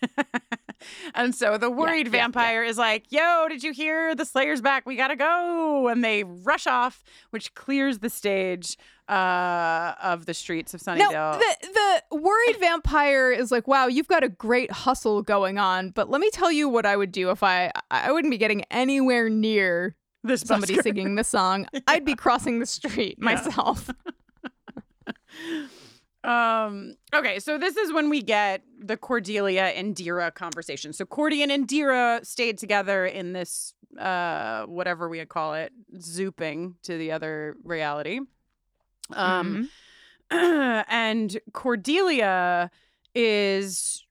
and so the worried yeah, vampire is like, "Yo, did you hear the Slayer's back? We gotta go!" And they rush off, which clears the stage uh, of the streets of Sunnydale. the the worried vampire is like, wow, you've got a great hustle going on, but let me tell you what I would do if I I wouldn't be getting anywhere near This somebody busker. singing the song. I'd be crossing the street myself. Um, okay, so this is when we get the Cordelia and Dira conversation. So Cordy and Indira stayed together in this uh whatever we call it, zooping to the other reality. Um and Cordelia is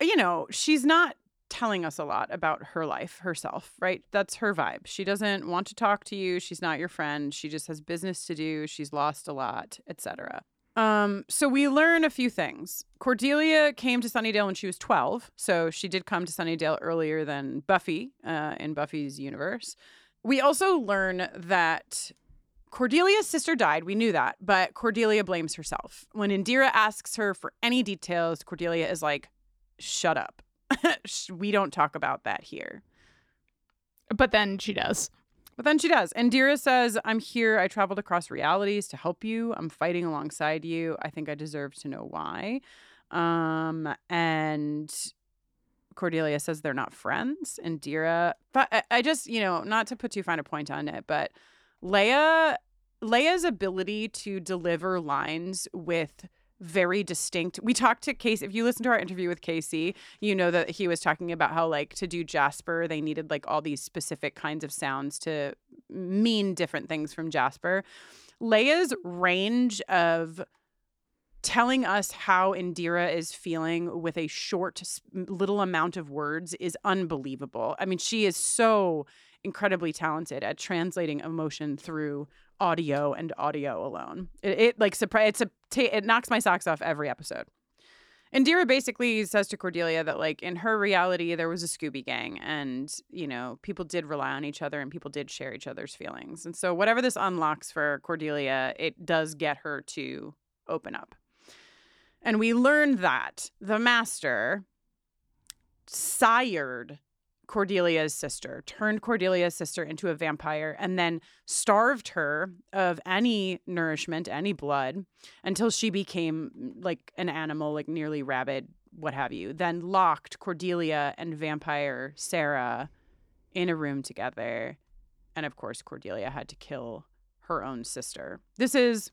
you know, she's not telling us a lot about her life herself, right? That's her vibe. She doesn't want to talk to you. She's not your friend. She just has business to do. She's lost a lot, etc. Um, so we learn a few things. Cordelia came to Sunnydale when she was 12, so she did come to Sunnydale earlier than Buffy uh, in Buffy's universe. We also learn that Cordelia's sister died. We knew that, but Cordelia blames herself. When Indira asks her for any details, Cordelia is like, "Shut up. We don't talk about that here." But then she does. But then she does. Indira says, I'm here. I traveled across realities to help you. I'm fighting alongside you. I think I deserve to know why. Um, and Cordelia says they're not friends. Indira, but I, I just, you know, not to put too fine a point on it, but Laya, Laya's ability to deliver lines with very distinct. We talked to Casey. If you listen to our interview with Casey, you know that he was talking about how, like, to do Jasper, they needed like all these specific kinds of sounds to mean different things from Jasper. Laya's range of telling us how Indira is feeling with a short little amount of words is unbelievable. I mean, she is so incredibly talented at translating emotion through audio and audio alone. It, it like surprise it's a it knocks my socks off every episode. Indira basically says to Cordelia that like in her reality there was a Scooby gang and you know people did rely on each other and people did share each other's feelings. And so whatever this unlocks for Cordelia, it does get her to open up. And we learned that the master sired Cordelia's sister, turned Cordelia's sister into a vampire, and then starved her of any nourishment, any blood, until she became mm, like an animal, like nearly rabid, what have you. Then locked Cordelia and vampire Sarah in a room together. And of course, Cordelia had to kill her own sister. This is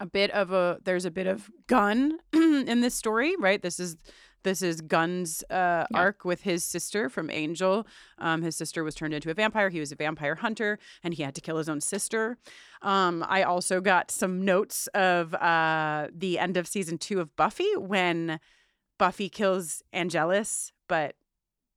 a bit of a there's a bit of Gunn in this story right this is this is Gunn's uh, arc with his sister from angel. Um, his sister was turned into a vampire. He was a vampire hunter and he had to kill his own sister. Um, i also got some notes of uh, the end of season two of buffy when buffy kills angelus but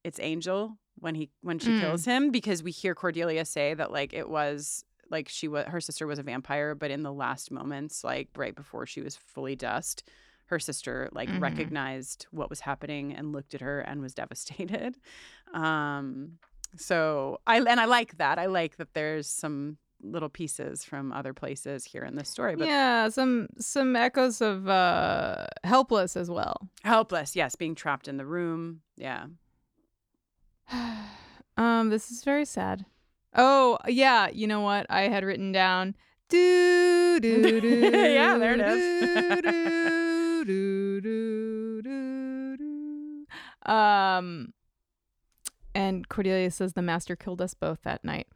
it's angel when he when she Mm. kills him because we hear cordelia say that like it was like she was her sister was a vampire but in the last moments like right before she was fully dust her sister like Mhm. recognized what was happening and looked at her and was devastated um so i and i like that i like that there's some little pieces from other places here in this story but yeah, some some echoes of uh helpless as well. helpless yes being trapped in the room yeah Um, this is very sad. Oh, yeah, you know what? I had written down do do do. Yeah, there it is. do, do, do, do, do. Um and Cordelia says the master killed us both that night.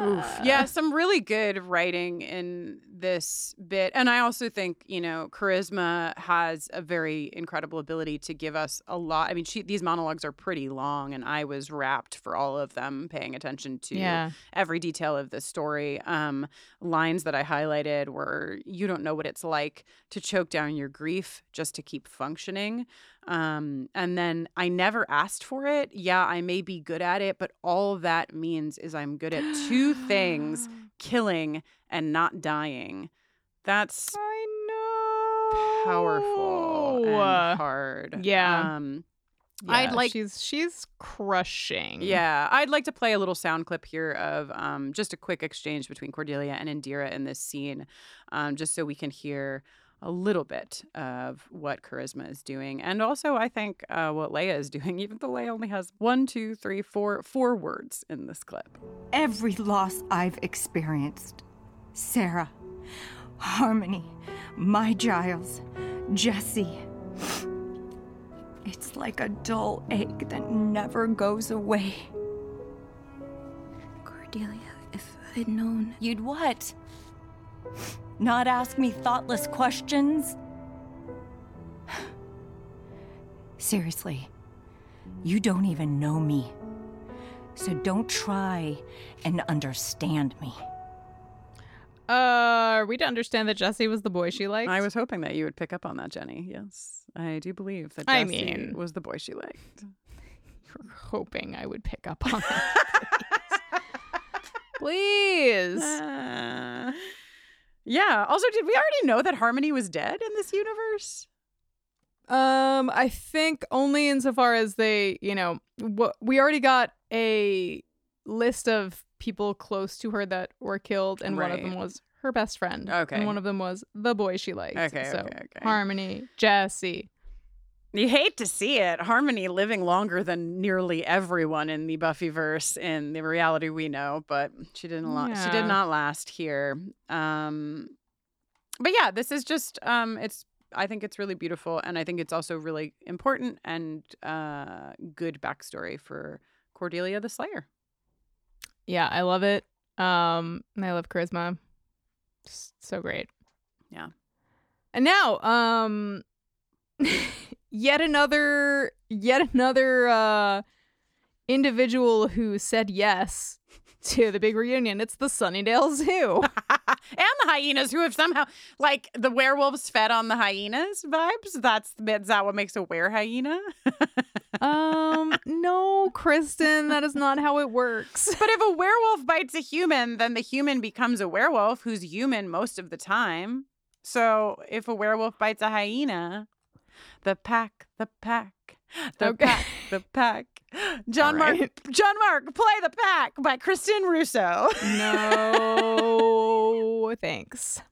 Oof. Yeah, some really good writing in this bit. And I also think, you know, Charisma has a very incredible ability to give us a lot. I mean, she, these monologues are pretty long, and I was rapt for all of them, paying attention to Yeah. every detail of the story. Um, lines that I highlighted were You don't know what it's like to choke down your grief just to keep functioning. Um, and then I never asked for it. Yeah, I may be good at it, but all that means is I'm good at two things killing and not dying. That's I know powerful and hard. Yeah. Um, Yeah, I'd like she's she's crushing. yeah, I'd like to play a little sound clip here of um, just a quick exchange between Cordelia and Indira in this scene, um, just so we can hear a little bit of what Charisma is doing, and also I think uh, what Laya is doing, even though Laya only has one, two, three, four, four words in this clip. Every loss I've experienced Sarah, Harmony, my Giles, Jesse. It's like a dull ache that never goes away. Cordelia, if I'd known. You'd what? Not ask me thoughtless questions? Seriously, you don't even know me. So don't try and understand me. Uh, are we to understand that Jesse was the boy she liked? I was hoping that you would pick up on that, Jenny. Yes, I do believe that I Jesse mean- was the boy she liked. You're hoping I would pick up on that. Please. Uh, yeah. Also, did we already know that Harmony was dead in this universe? Um, I think only insofar as they, you know, what we already got a list of people close to her that were killed, and one of them was her best friend. Okay. And one of them was the boy she liked. Okay, So okay, okay. Harmony, Jesse. You hate to see it. Harmony living longer than nearly everyone in the Buffyverse in the reality we know, but she didn't. La- She did not last here. Um, but yeah, this is just. Um, it's. I think it's really beautiful, and I think it's also really important and uh, good backstory for Cordelia the Slayer. Yeah, I love it. Um, and I love charisma. S- So great. Yeah. And now, um, yet another, yet another uh, individual who said yes to the big reunion. It's the Sunnydale Zoo. and the hyenas who have somehow like the werewolves fed on the hyenas vibes. That's is that what makes a were hyena? um, no, Kristin, that is not how it works. But if a werewolf bites a human, then the human becomes a werewolf who's human most of the time. So if a werewolf bites a hyena, the pack, the pack, the Okay. pack, the pack. John All Mark. John Mark, play the pack by Kristin Russo. No, thanks.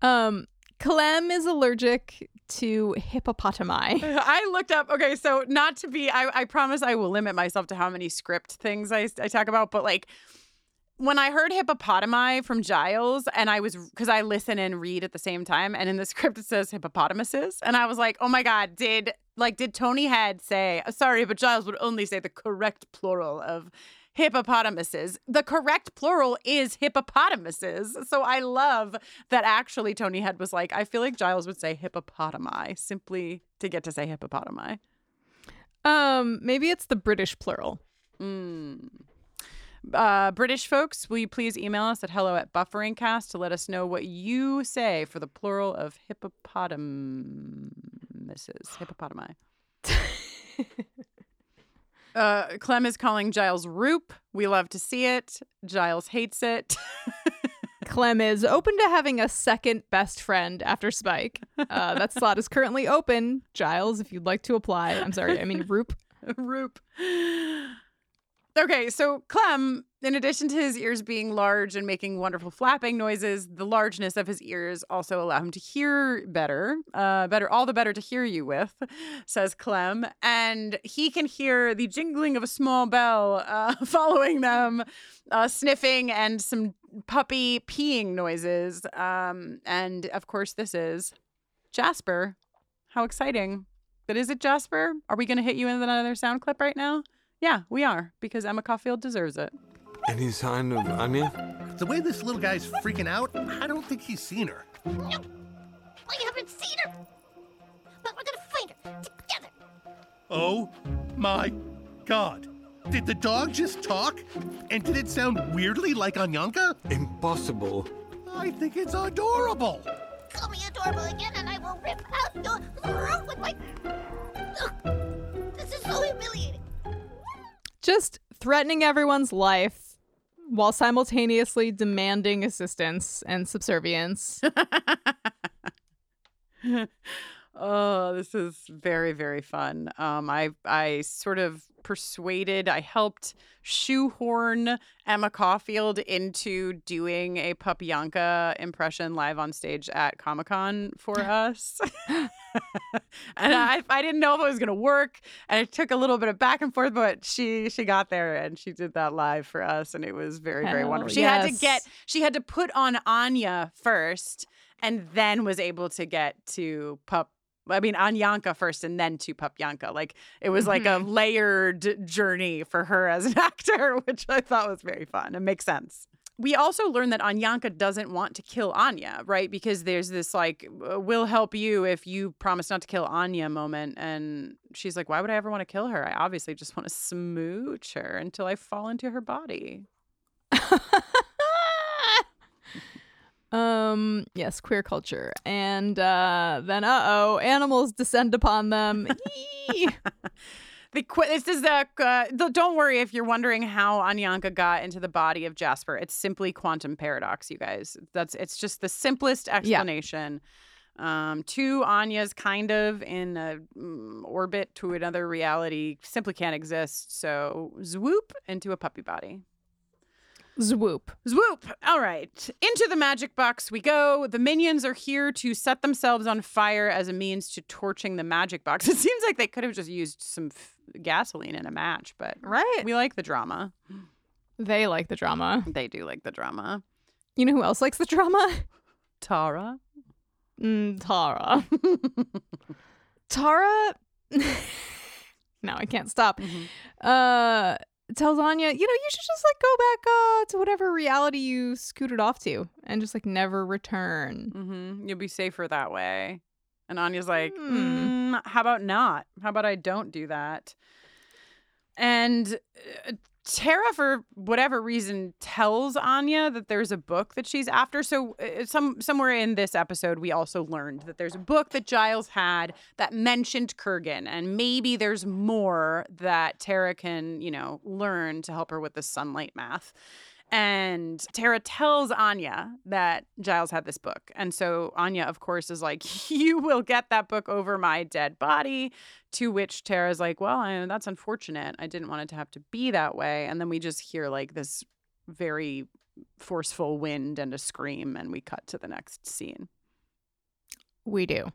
Um, Clem is allergic to hippopotami. I looked up. Okay, so not to be, I, I promise I will limit myself to how many script things I, I talk about, but like when I heard hippopotami from Giles, and I was because I listen and read at the same time, and in the script it says hippopotamuses, and I was like, oh my god, did like did Tony Head say sorry, but Giles would only say the correct plural of hippopotamuses. The correct plural is hippopotamuses. So I love that actually Tony Head was like, I feel like Giles would say hippopotami simply to get to say hippopotami. Um, maybe it's the British plural. Mm. Uh, British folks, will you please email us at hello at bufferingcast to let us know what you say for the plural of hippopotamuses, hippopotami. uh, Clem is calling Giles Roop. We love to see it. Giles hates it. Clem is open to having a second best friend after Spike. Uh, that slot is currently open. Giles, if you'd like to apply. I'm sorry, I mean Roop. Roop. Okay, so Clem, in addition to his ears being large and making wonderful flapping noises, the largeness of his ears also allow him to hear better, uh, better, all the better to hear you with, says Clem. And he can hear the jingling of a small bell uh, following them, uh, sniffing, and some puppy peeing noises. Um, and of course, this is Jasper. How exciting! But is it Jasper? Are we going to hit you with another sound clip right now? Yeah, we are, because Emma Caulfield deserves it. Any sign of Anya? The way this little guy's freaking out, I don't think he's seen her. No, I haven't seen her. But we're gonna find her together. Oh my god. Did the dog just talk? And did it sound weirdly like Anyanka? Impossible. I think it's adorable. Call me adorable again, and I will rip out your throat with my. Ugh, this is so humiliating. Just threatening everyone's life while simultaneously demanding assistance and subservience. oh, this is very very fun. Um, I I sort of persuaded, I helped shoehorn Emma Caulfield into doing a Papyanka impression live on stage at Comic Con for us. and I I didn't know if it was gonna work, and it took a little bit of back and forth, but she she got there and she did that live for us, and it was very very Hell wonderful. She had to get she had to put on Anya first, and then was able to get to Pup. I mean, Anyanka first, and then to Papyanka. Like it was like a mm-hmm. layered journey for her as an actor, which I thought was very fun. It makes sense. We also learned that Anyanka doesn't want to kill Anya, right? Because there's this like, we'll help you if you promise not to kill Anya moment. And she's like, why would I ever want to kill her? I obviously just want to smooch her until I fall into her body. Um, yes, queer culture. And uh then uh oh, animals descend upon them. The qu- this is the, uh, the don't worry if you're wondering how Anyanka got into the body of Jasper. It's simply quantum paradox, you guys. That's it's just the simplest explanation. Um, two Anyas kind of in a mm, orbit to another reality simply can't exist. So swoop into a puppy body. Swoop. Swoop. All right. Into the magic box we go. The minions are here to set themselves on fire as a means to torching the magic box. It seems like they could have just used some f- gasoline in a match, but right. we like the drama. They like the drama. They do like the drama. You know who else likes the drama? Tara. Mm, Tara. Tara. no, I can't stop. Uh, tells Anya, you know, you should just like go back uh, to whatever reality you scooted off to and just like never return. Mm-hmm. You'll be safer that way. And Anya's like, Hmm. "Mm, how about not? How about I don't do that? And uh, Tara, for whatever reason, tells Anya that there's a book that she's after. So, uh, some somewhere in this episode, we also learned that there's a book that Giles had that mentioned Kurgan, and maybe there's more that Tara can, you know, learn to help her with the sunlight math. And Tara tells Anya that Giles had this book. And so Anya, of course, is like, You will get that book over my dead body. To which Tara's like, Well, I, that's unfortunate. I didn't want it to have to be that way. And then we just hear like this very forceful wind and a scream, and we cut to the next scene. We do.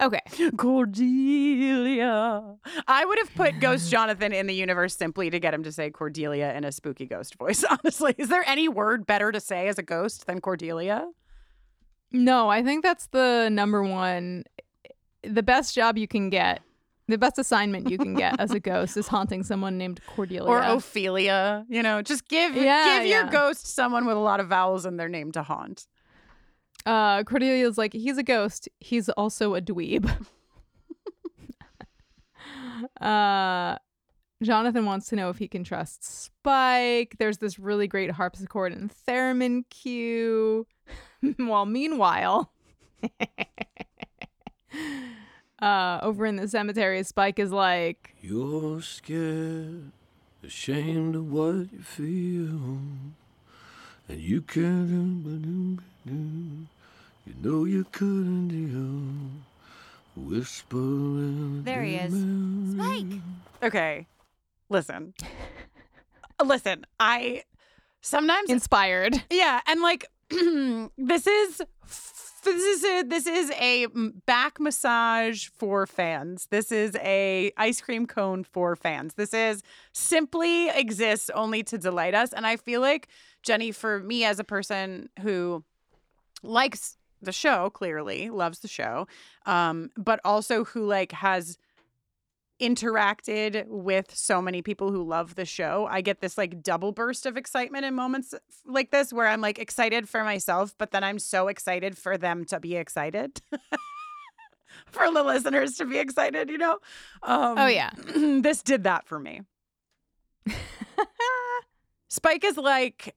Okay. Cordelia. I would have put Ghost Jonathan in the universe simply to get him to say Cordelia in a spooky ghost voice, honestly. Is there any word better to say as a ghost than Cordelia? No, I think that's the number one, the best job you can get. The best assignment you can get as a ghost is haunting someone named Cordelia. Or Ophelia. You know, just give Yeah, give your ghost someone with a lot of vowels in their name to haunt. Uh, Cordelia's like, he's a ghost. He's also a dweeb. uh, Jonathan wants to know if he can trust Spike. There's this really great harpsichord and theremin cue. While meanwhile, uh, over in the cemetery, Spike is like, You're scared, ashamed of what you feel, and you can't. You know you couldn't deal. Whispering. There he is. Spike! Okay. Listen. Uh, listen, I sometimes inspired. Yeah, and like this is this is a, this is a back massage for fans. This is a ice cream cone for fans. This is simply exists only to delight us. And I feel like Jenny, for me as a person who likes the show, clearly loves the show, um, but also who like has interacted with so many people who love the show. I get this like double burst of excitement in moments like this where I'm like excited for myself, but then I'm so excited for them to be excited. for the listeners to be excited, you know? Um, Oh, yeah. this did that for me. Spike is like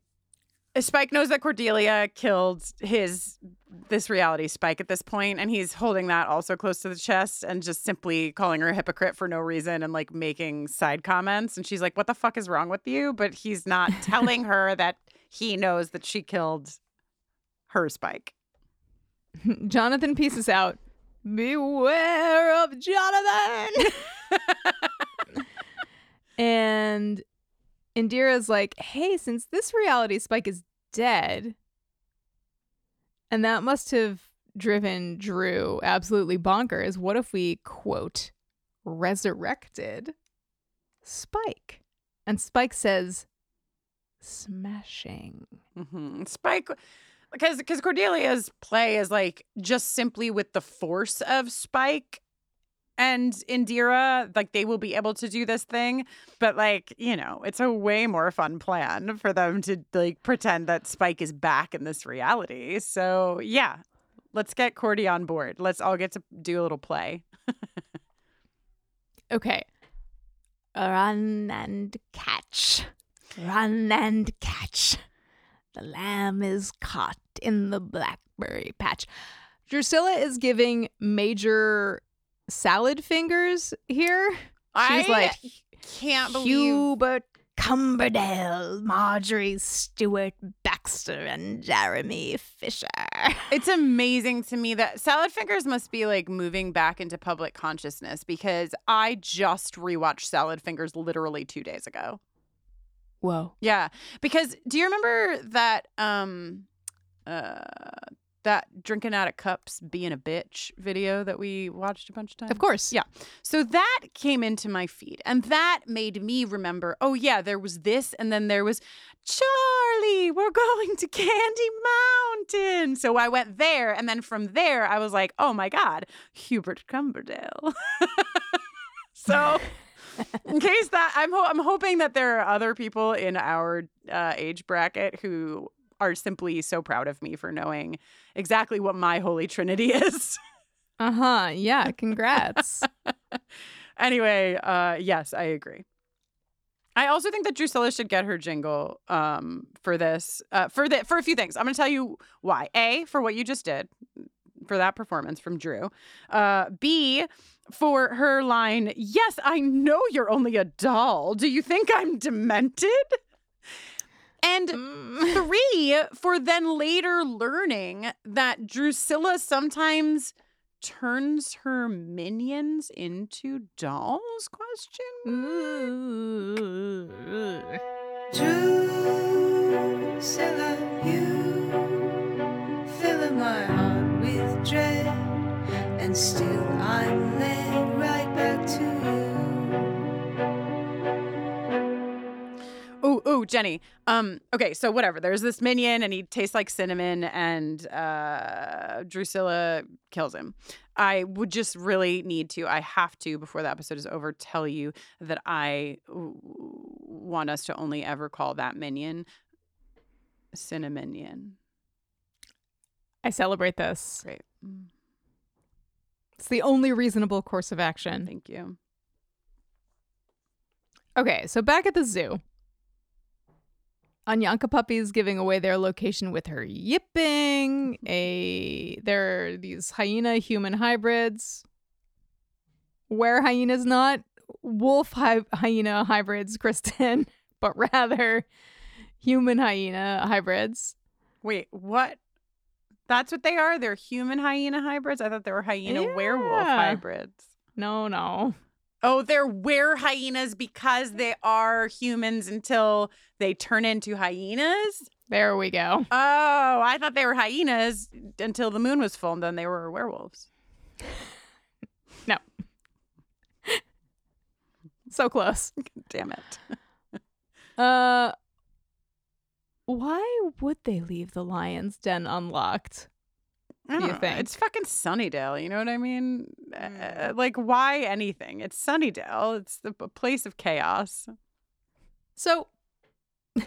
Spike knows that Cordelia killed his this reality Spike at this point, and he's holding that also close to the chest and just simply calling her a hypocrite for no reason and like making side comments. And she's like, "What the fuck is wrong with you?" But he's not telling her that he knows that she killed her Spike. Jonathan pieces out, Beware of Jonathan. and Indira's like, Hey, since this reality Spike is dead, and that must have driven Dru absolutely bonkers, what if we, quote, resurrected Spike? And Spike says, Smashing. hmm Spike, because because Cordelia's play is like just simply with the force of Spike and Indira, like they will be able to do this thing, but like you know, it's a way more fun plan for them to like pretend that Spike is back in this reality. So yeah, let's get Cordy on board. Let's all get to do a little play. Okay. Run and catch. Run and catch. The lamb is caught in the blackberry patch. Drusilla is giving major salad fingers here. She's I like can't believe Hubert Cumberdale, Marjorie Stewart Baxter, and Jeremy Fisher. It's amazing to me that Salad Fingers must be like moving back into public consciousness because I just rewatched Salad Fingers literally two days ago. Whoa. Yeah, because do you remember that um uh that drinking out of cups being a bitch video that we watched a bunch of times? Of course. Yeah. So that came into my feed and that made me remember, oh yeah, there was this and then there was Charlie, we're going to Candy Mountain. So I went there and then from there I was like, oh my god, Hubert Cumberdale. so in case that I'm ho- I'm hoping that there are other people in our uh, age bracket who are simply so proud of me for knowing exactly what my holy trinity is. Uh huh. Yeah. Congrats. anyway, uh, yes, I agree. I also think that Drusilla should get her jingle um, for this uh, for the for a few things. I'm going to tell you why. A for what you just did for that performance from Dru. Uh, B for her line. Yes, I know you're only a doll. Do you think I'm demented? And mm. three for then later learning that Drusilla sometimes turns her minions into dolls? Question. Drusilla, you fill my heart with dread, and still I'm led you. Oh, oh, Jenny. Um, okay, so whatever. There's this minion and he tastes like cinnamon and uh Drusilla kills him. I would just really need to, I have to, before the episode is over, tell you that I w- want us to only ever call that minion Cinnamonion. I celebrate this. Great. It's the only reasonable course of action. Thank you. Okay, so back at the zoo. Anyanka puppy's giving away their location with her yipping. A there are these hyena human hybrids. Where hyenas not wolf hy- hyena hybrids, Kristin, but rather human hyena hybrids. Wait, what? That's what they are? They're human hyena hybrids? I thought they were hyena werewolf hybrids. No, no. Oh, they're were hyenas because they are humans until they turn into hyenas? There we go. Oh, I thought they were hyenas until the moon was full and then they were werewolves. No. so close. Damn it. Uh why would they leave the lion's den unlocked? Do you know. think? It's fucking Sunnydale. You know what I mean? Uh, like, why anything? It's Sunnydale. It's the a place of chaos. So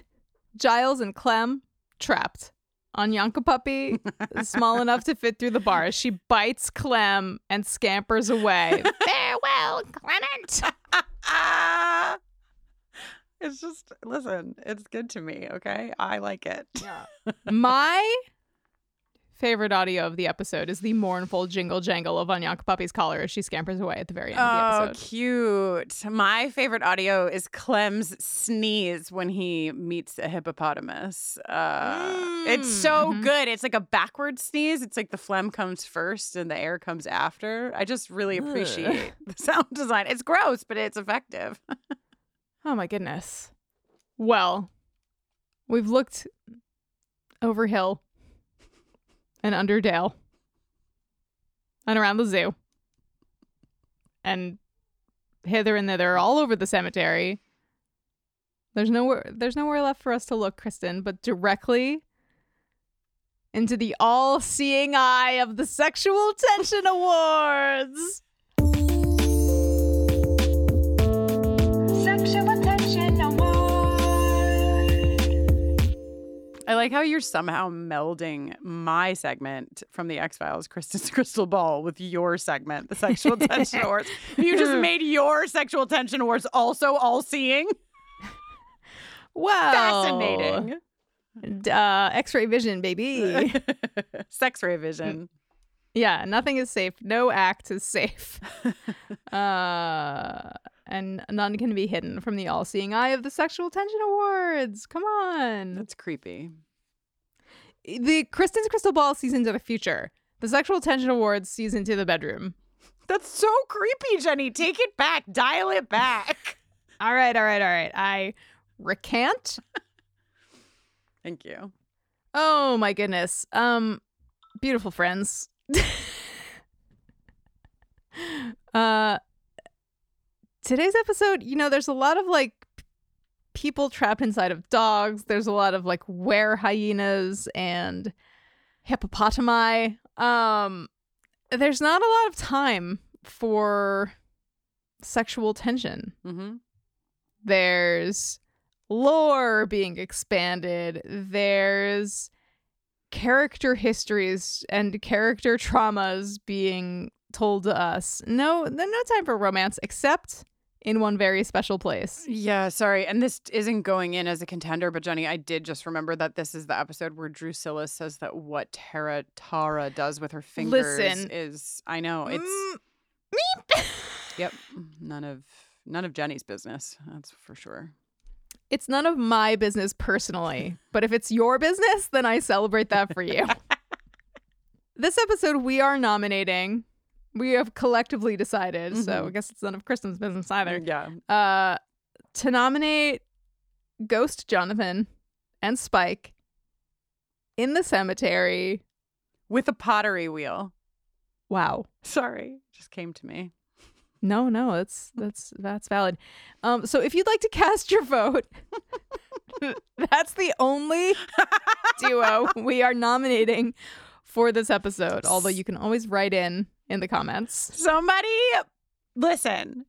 Giles and Clem trapped. Anyanka puppy small enough to fit through the bars. She bites Clem and scampers away. Farewell, Clement. It's just listen. It's good to me. Okay, I like it. Yeah. My favorite audio of the episode is the mournful jingle jangle of Anyanka puppy's collar as she scampers away at the very end of the Oh, episode. cute. My favorite audio is Clem's sneeze when he meets a hippopotamus. Uh, It's so good. It's like a backward sneeze. It's like the phlegm comes first and the air comes after. I just really appreciate the sound design. It's gross, but it's effective. Oh my goodness. Well, we've looked over hill and under dale and around the zoo and hither and thither all over the cemetery. There's nowhere there's nowhere left for us to look, Kristin, but directly into the all-seeing eye of the Sexual Tension Awards. I like how you're somehow melding my segment from the X Files, Kristin's Crystal Ball, with your segment, the Sexual Tension Awards. You just made your Sexual Tension Awards also all seeing. Wow. Fascinating. Uh, X-ray vision, baby. Sex ray vision. Yeah, nothing is safe. No act is safe. uh, and none can be hidden from the all-seeing eye of the Sexual Tension Awards. Come on. That's creepy. The Kristin's Crystal Ball sees into the future. The Sexual Tension Awards sees into the bedroom. That's so creepy, Jenny. Take it back. Dial it back. All right, all right, all right. I recant. Thank you. Oh my goodness. Um beautiful friends. uh today's episode, you know, there's a lot of like people trapped inside of dogs. There's a lot of like were hyenas and hippopotami. Um there's not a lot of time for sexual tension. Mm-hmm. There's lore being expanded. There's character histories and character traumas being told to us. No, no time for romance except in one very special place. Yeah, sorry. And this isn't going in as a contender, but Jenny, I did just remember that this is the episode where Drusilla says that what Tara Tara does with her fingers Listen. is I know, it's Mm, Yep. None of none of Jenny's business. That's for sure. It's none of my business personally, but if it's your business, then I celebrate that for you. this episode, we are nominating. We have collectively decided, so I guess it's none of Kristin's business either. Yeah. Uh, to nominate Ghost Jonathan and Spike in the cemetery with a pottery wheel. Wow. Sorry, just came to me. No, no, that's that's that's valid. Um, so if you'd like to cast your vote, that's the only duo we are nominating for this episode. Although you can always write in in the comments. Somebody listen.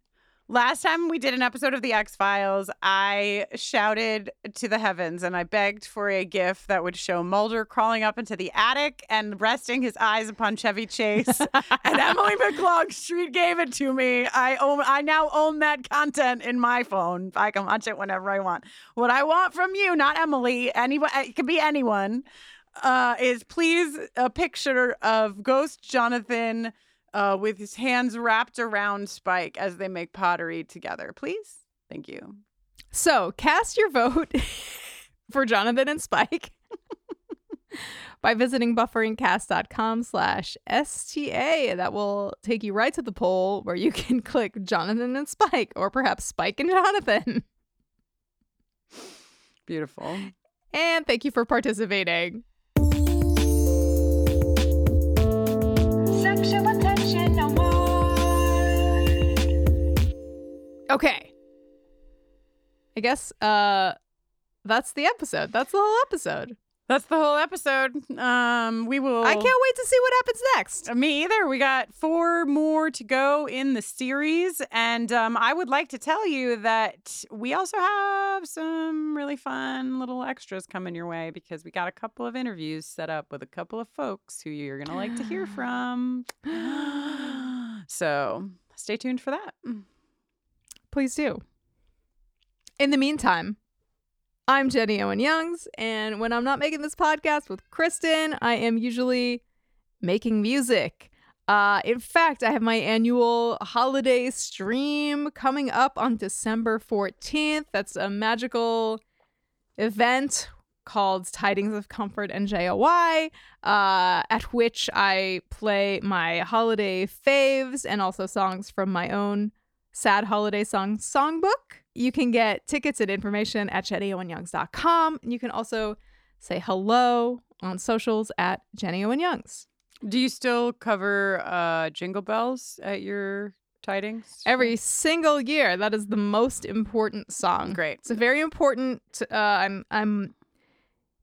Last time we did an episode of The X Files, I shouted to the heavens and I begged for a gif that would show Mulder crawling up into the attic and resting his eyes upon Chevy Chase. and Emily McClung Street gave it to me. I own, I now own that content in my phone. I can watch it whenever I want. What I want from you, not Emily, anyone, it could be anyone, uh, is please a picture of Ghost Jonathan uh, with his hands wrapped around Spike as they make pottery together. Please? Thank you. So cast your vote for Jonathan and Spike by visiting bufferingcast.com slash STA. That will take you right to the poll where you can click Jonathan and Spike or perhaps Spike and Jonathan. Beautiful. And thank you for participating. Okay. I guess uh that's the episode. That's the whole episode. That's the whole episode. Um, we will. I can't wait to see what happens next. Me either. We got four more to go in the series, and um, I would like to tell you that we also have some really fun little extras coming your way because we got a couple of interviews set up with a couple of folks who you're gonna like to hear from. so stay tuned for that. Please do. In the meantime, I'm Jenny Owen Youngs, and when I'm not making this podcast with Kristin, I am usually making music. Uh, in fact, I have my annual holiday stream coming up on December 14th. That's a magical event called Tidings of Comfort and JOY, uh, at which I play my holiday faves and also songs from my own sad holiday song songbook. You can get tickets and information at jennyowenyoungs.com. And you can also say hello on socials at Jenny Owen Youngs. Do you still cover uh, Jingle Bells at your tidings? Every single year, that is the most important song. Great. It's a very important. Uh, I'm. I'm.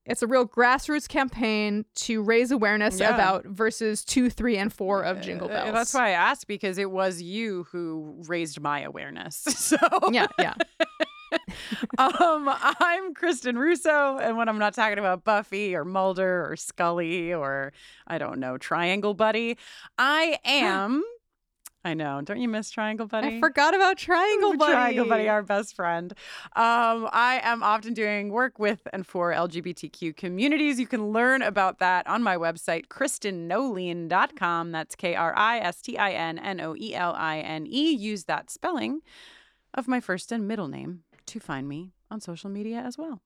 It's a real grassroots campaign to raise awareness Yeah. about verses two, three, and four of Jingle Uh, Bells. That's why I asked because it was you who raised my awareness. So Yeah, yeah. um, I'm Kristin Russo, and when I'm not talking about Buffy or Mulder or Scully or I don't know Triangle Buddy, I am. I know. Don't you miss Triangle Buddy? I forgot about Triangle Buddy. Triangle Buddy, our best friend. Um, I am often doing work with and for LGBTQ communities. You can learn about that on my website, KristinNoeline.com. That's K R I S T I N N O E L I N E. Use that spelling of my first and middle name to find me on social media as well.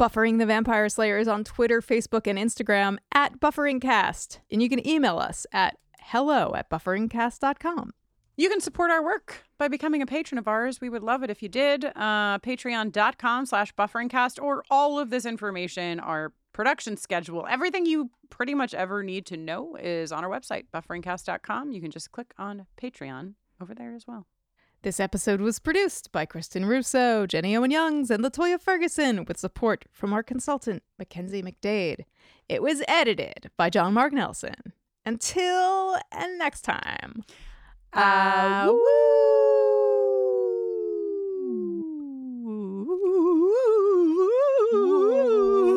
Buffering the Vampire Slayer is on Twitter, Facebook, and Instagram at BufferingCast. And you can email us at hello at bufferingcast.com. You can support our work by becoming a patron of ours. We would love it if you did. Uh, Patreon.com slash bufferingcast or all of this information, our production schedule, everything you pretty much ever need to know is on our website, bufferingcast.com. You can just click on Patreon over there as well. This episode was produced by Kristin Russo, Jenny Owen Youngs, and LaToya Ferguson with support from our consultant, Mackenzie McDade. It was edited by John Mark Nelson. Until and next time. Uh, uh woo!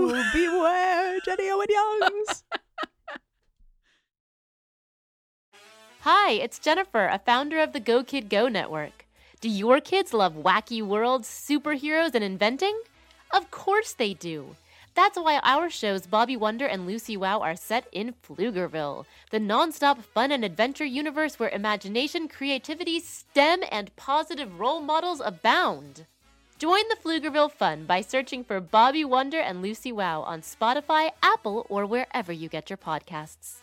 Beware, Jenny Owen Youngs. Hi, it's Jennifer, a founder of the Go Kid Go Network. Do your kids love wacky worlds, superheroes, and inventing? Of course they do. That's why our shows Bobby Wonder and Lucy Wow are set in Pflugerville, the nonstop fun and adventure universe where imagination, creativity, STEM, and positive role models abound. Join the Pflugerville fun by searching for Bobby Wonder and Lucy Wow on Spotify, Apple, or wherever you get your podcasts.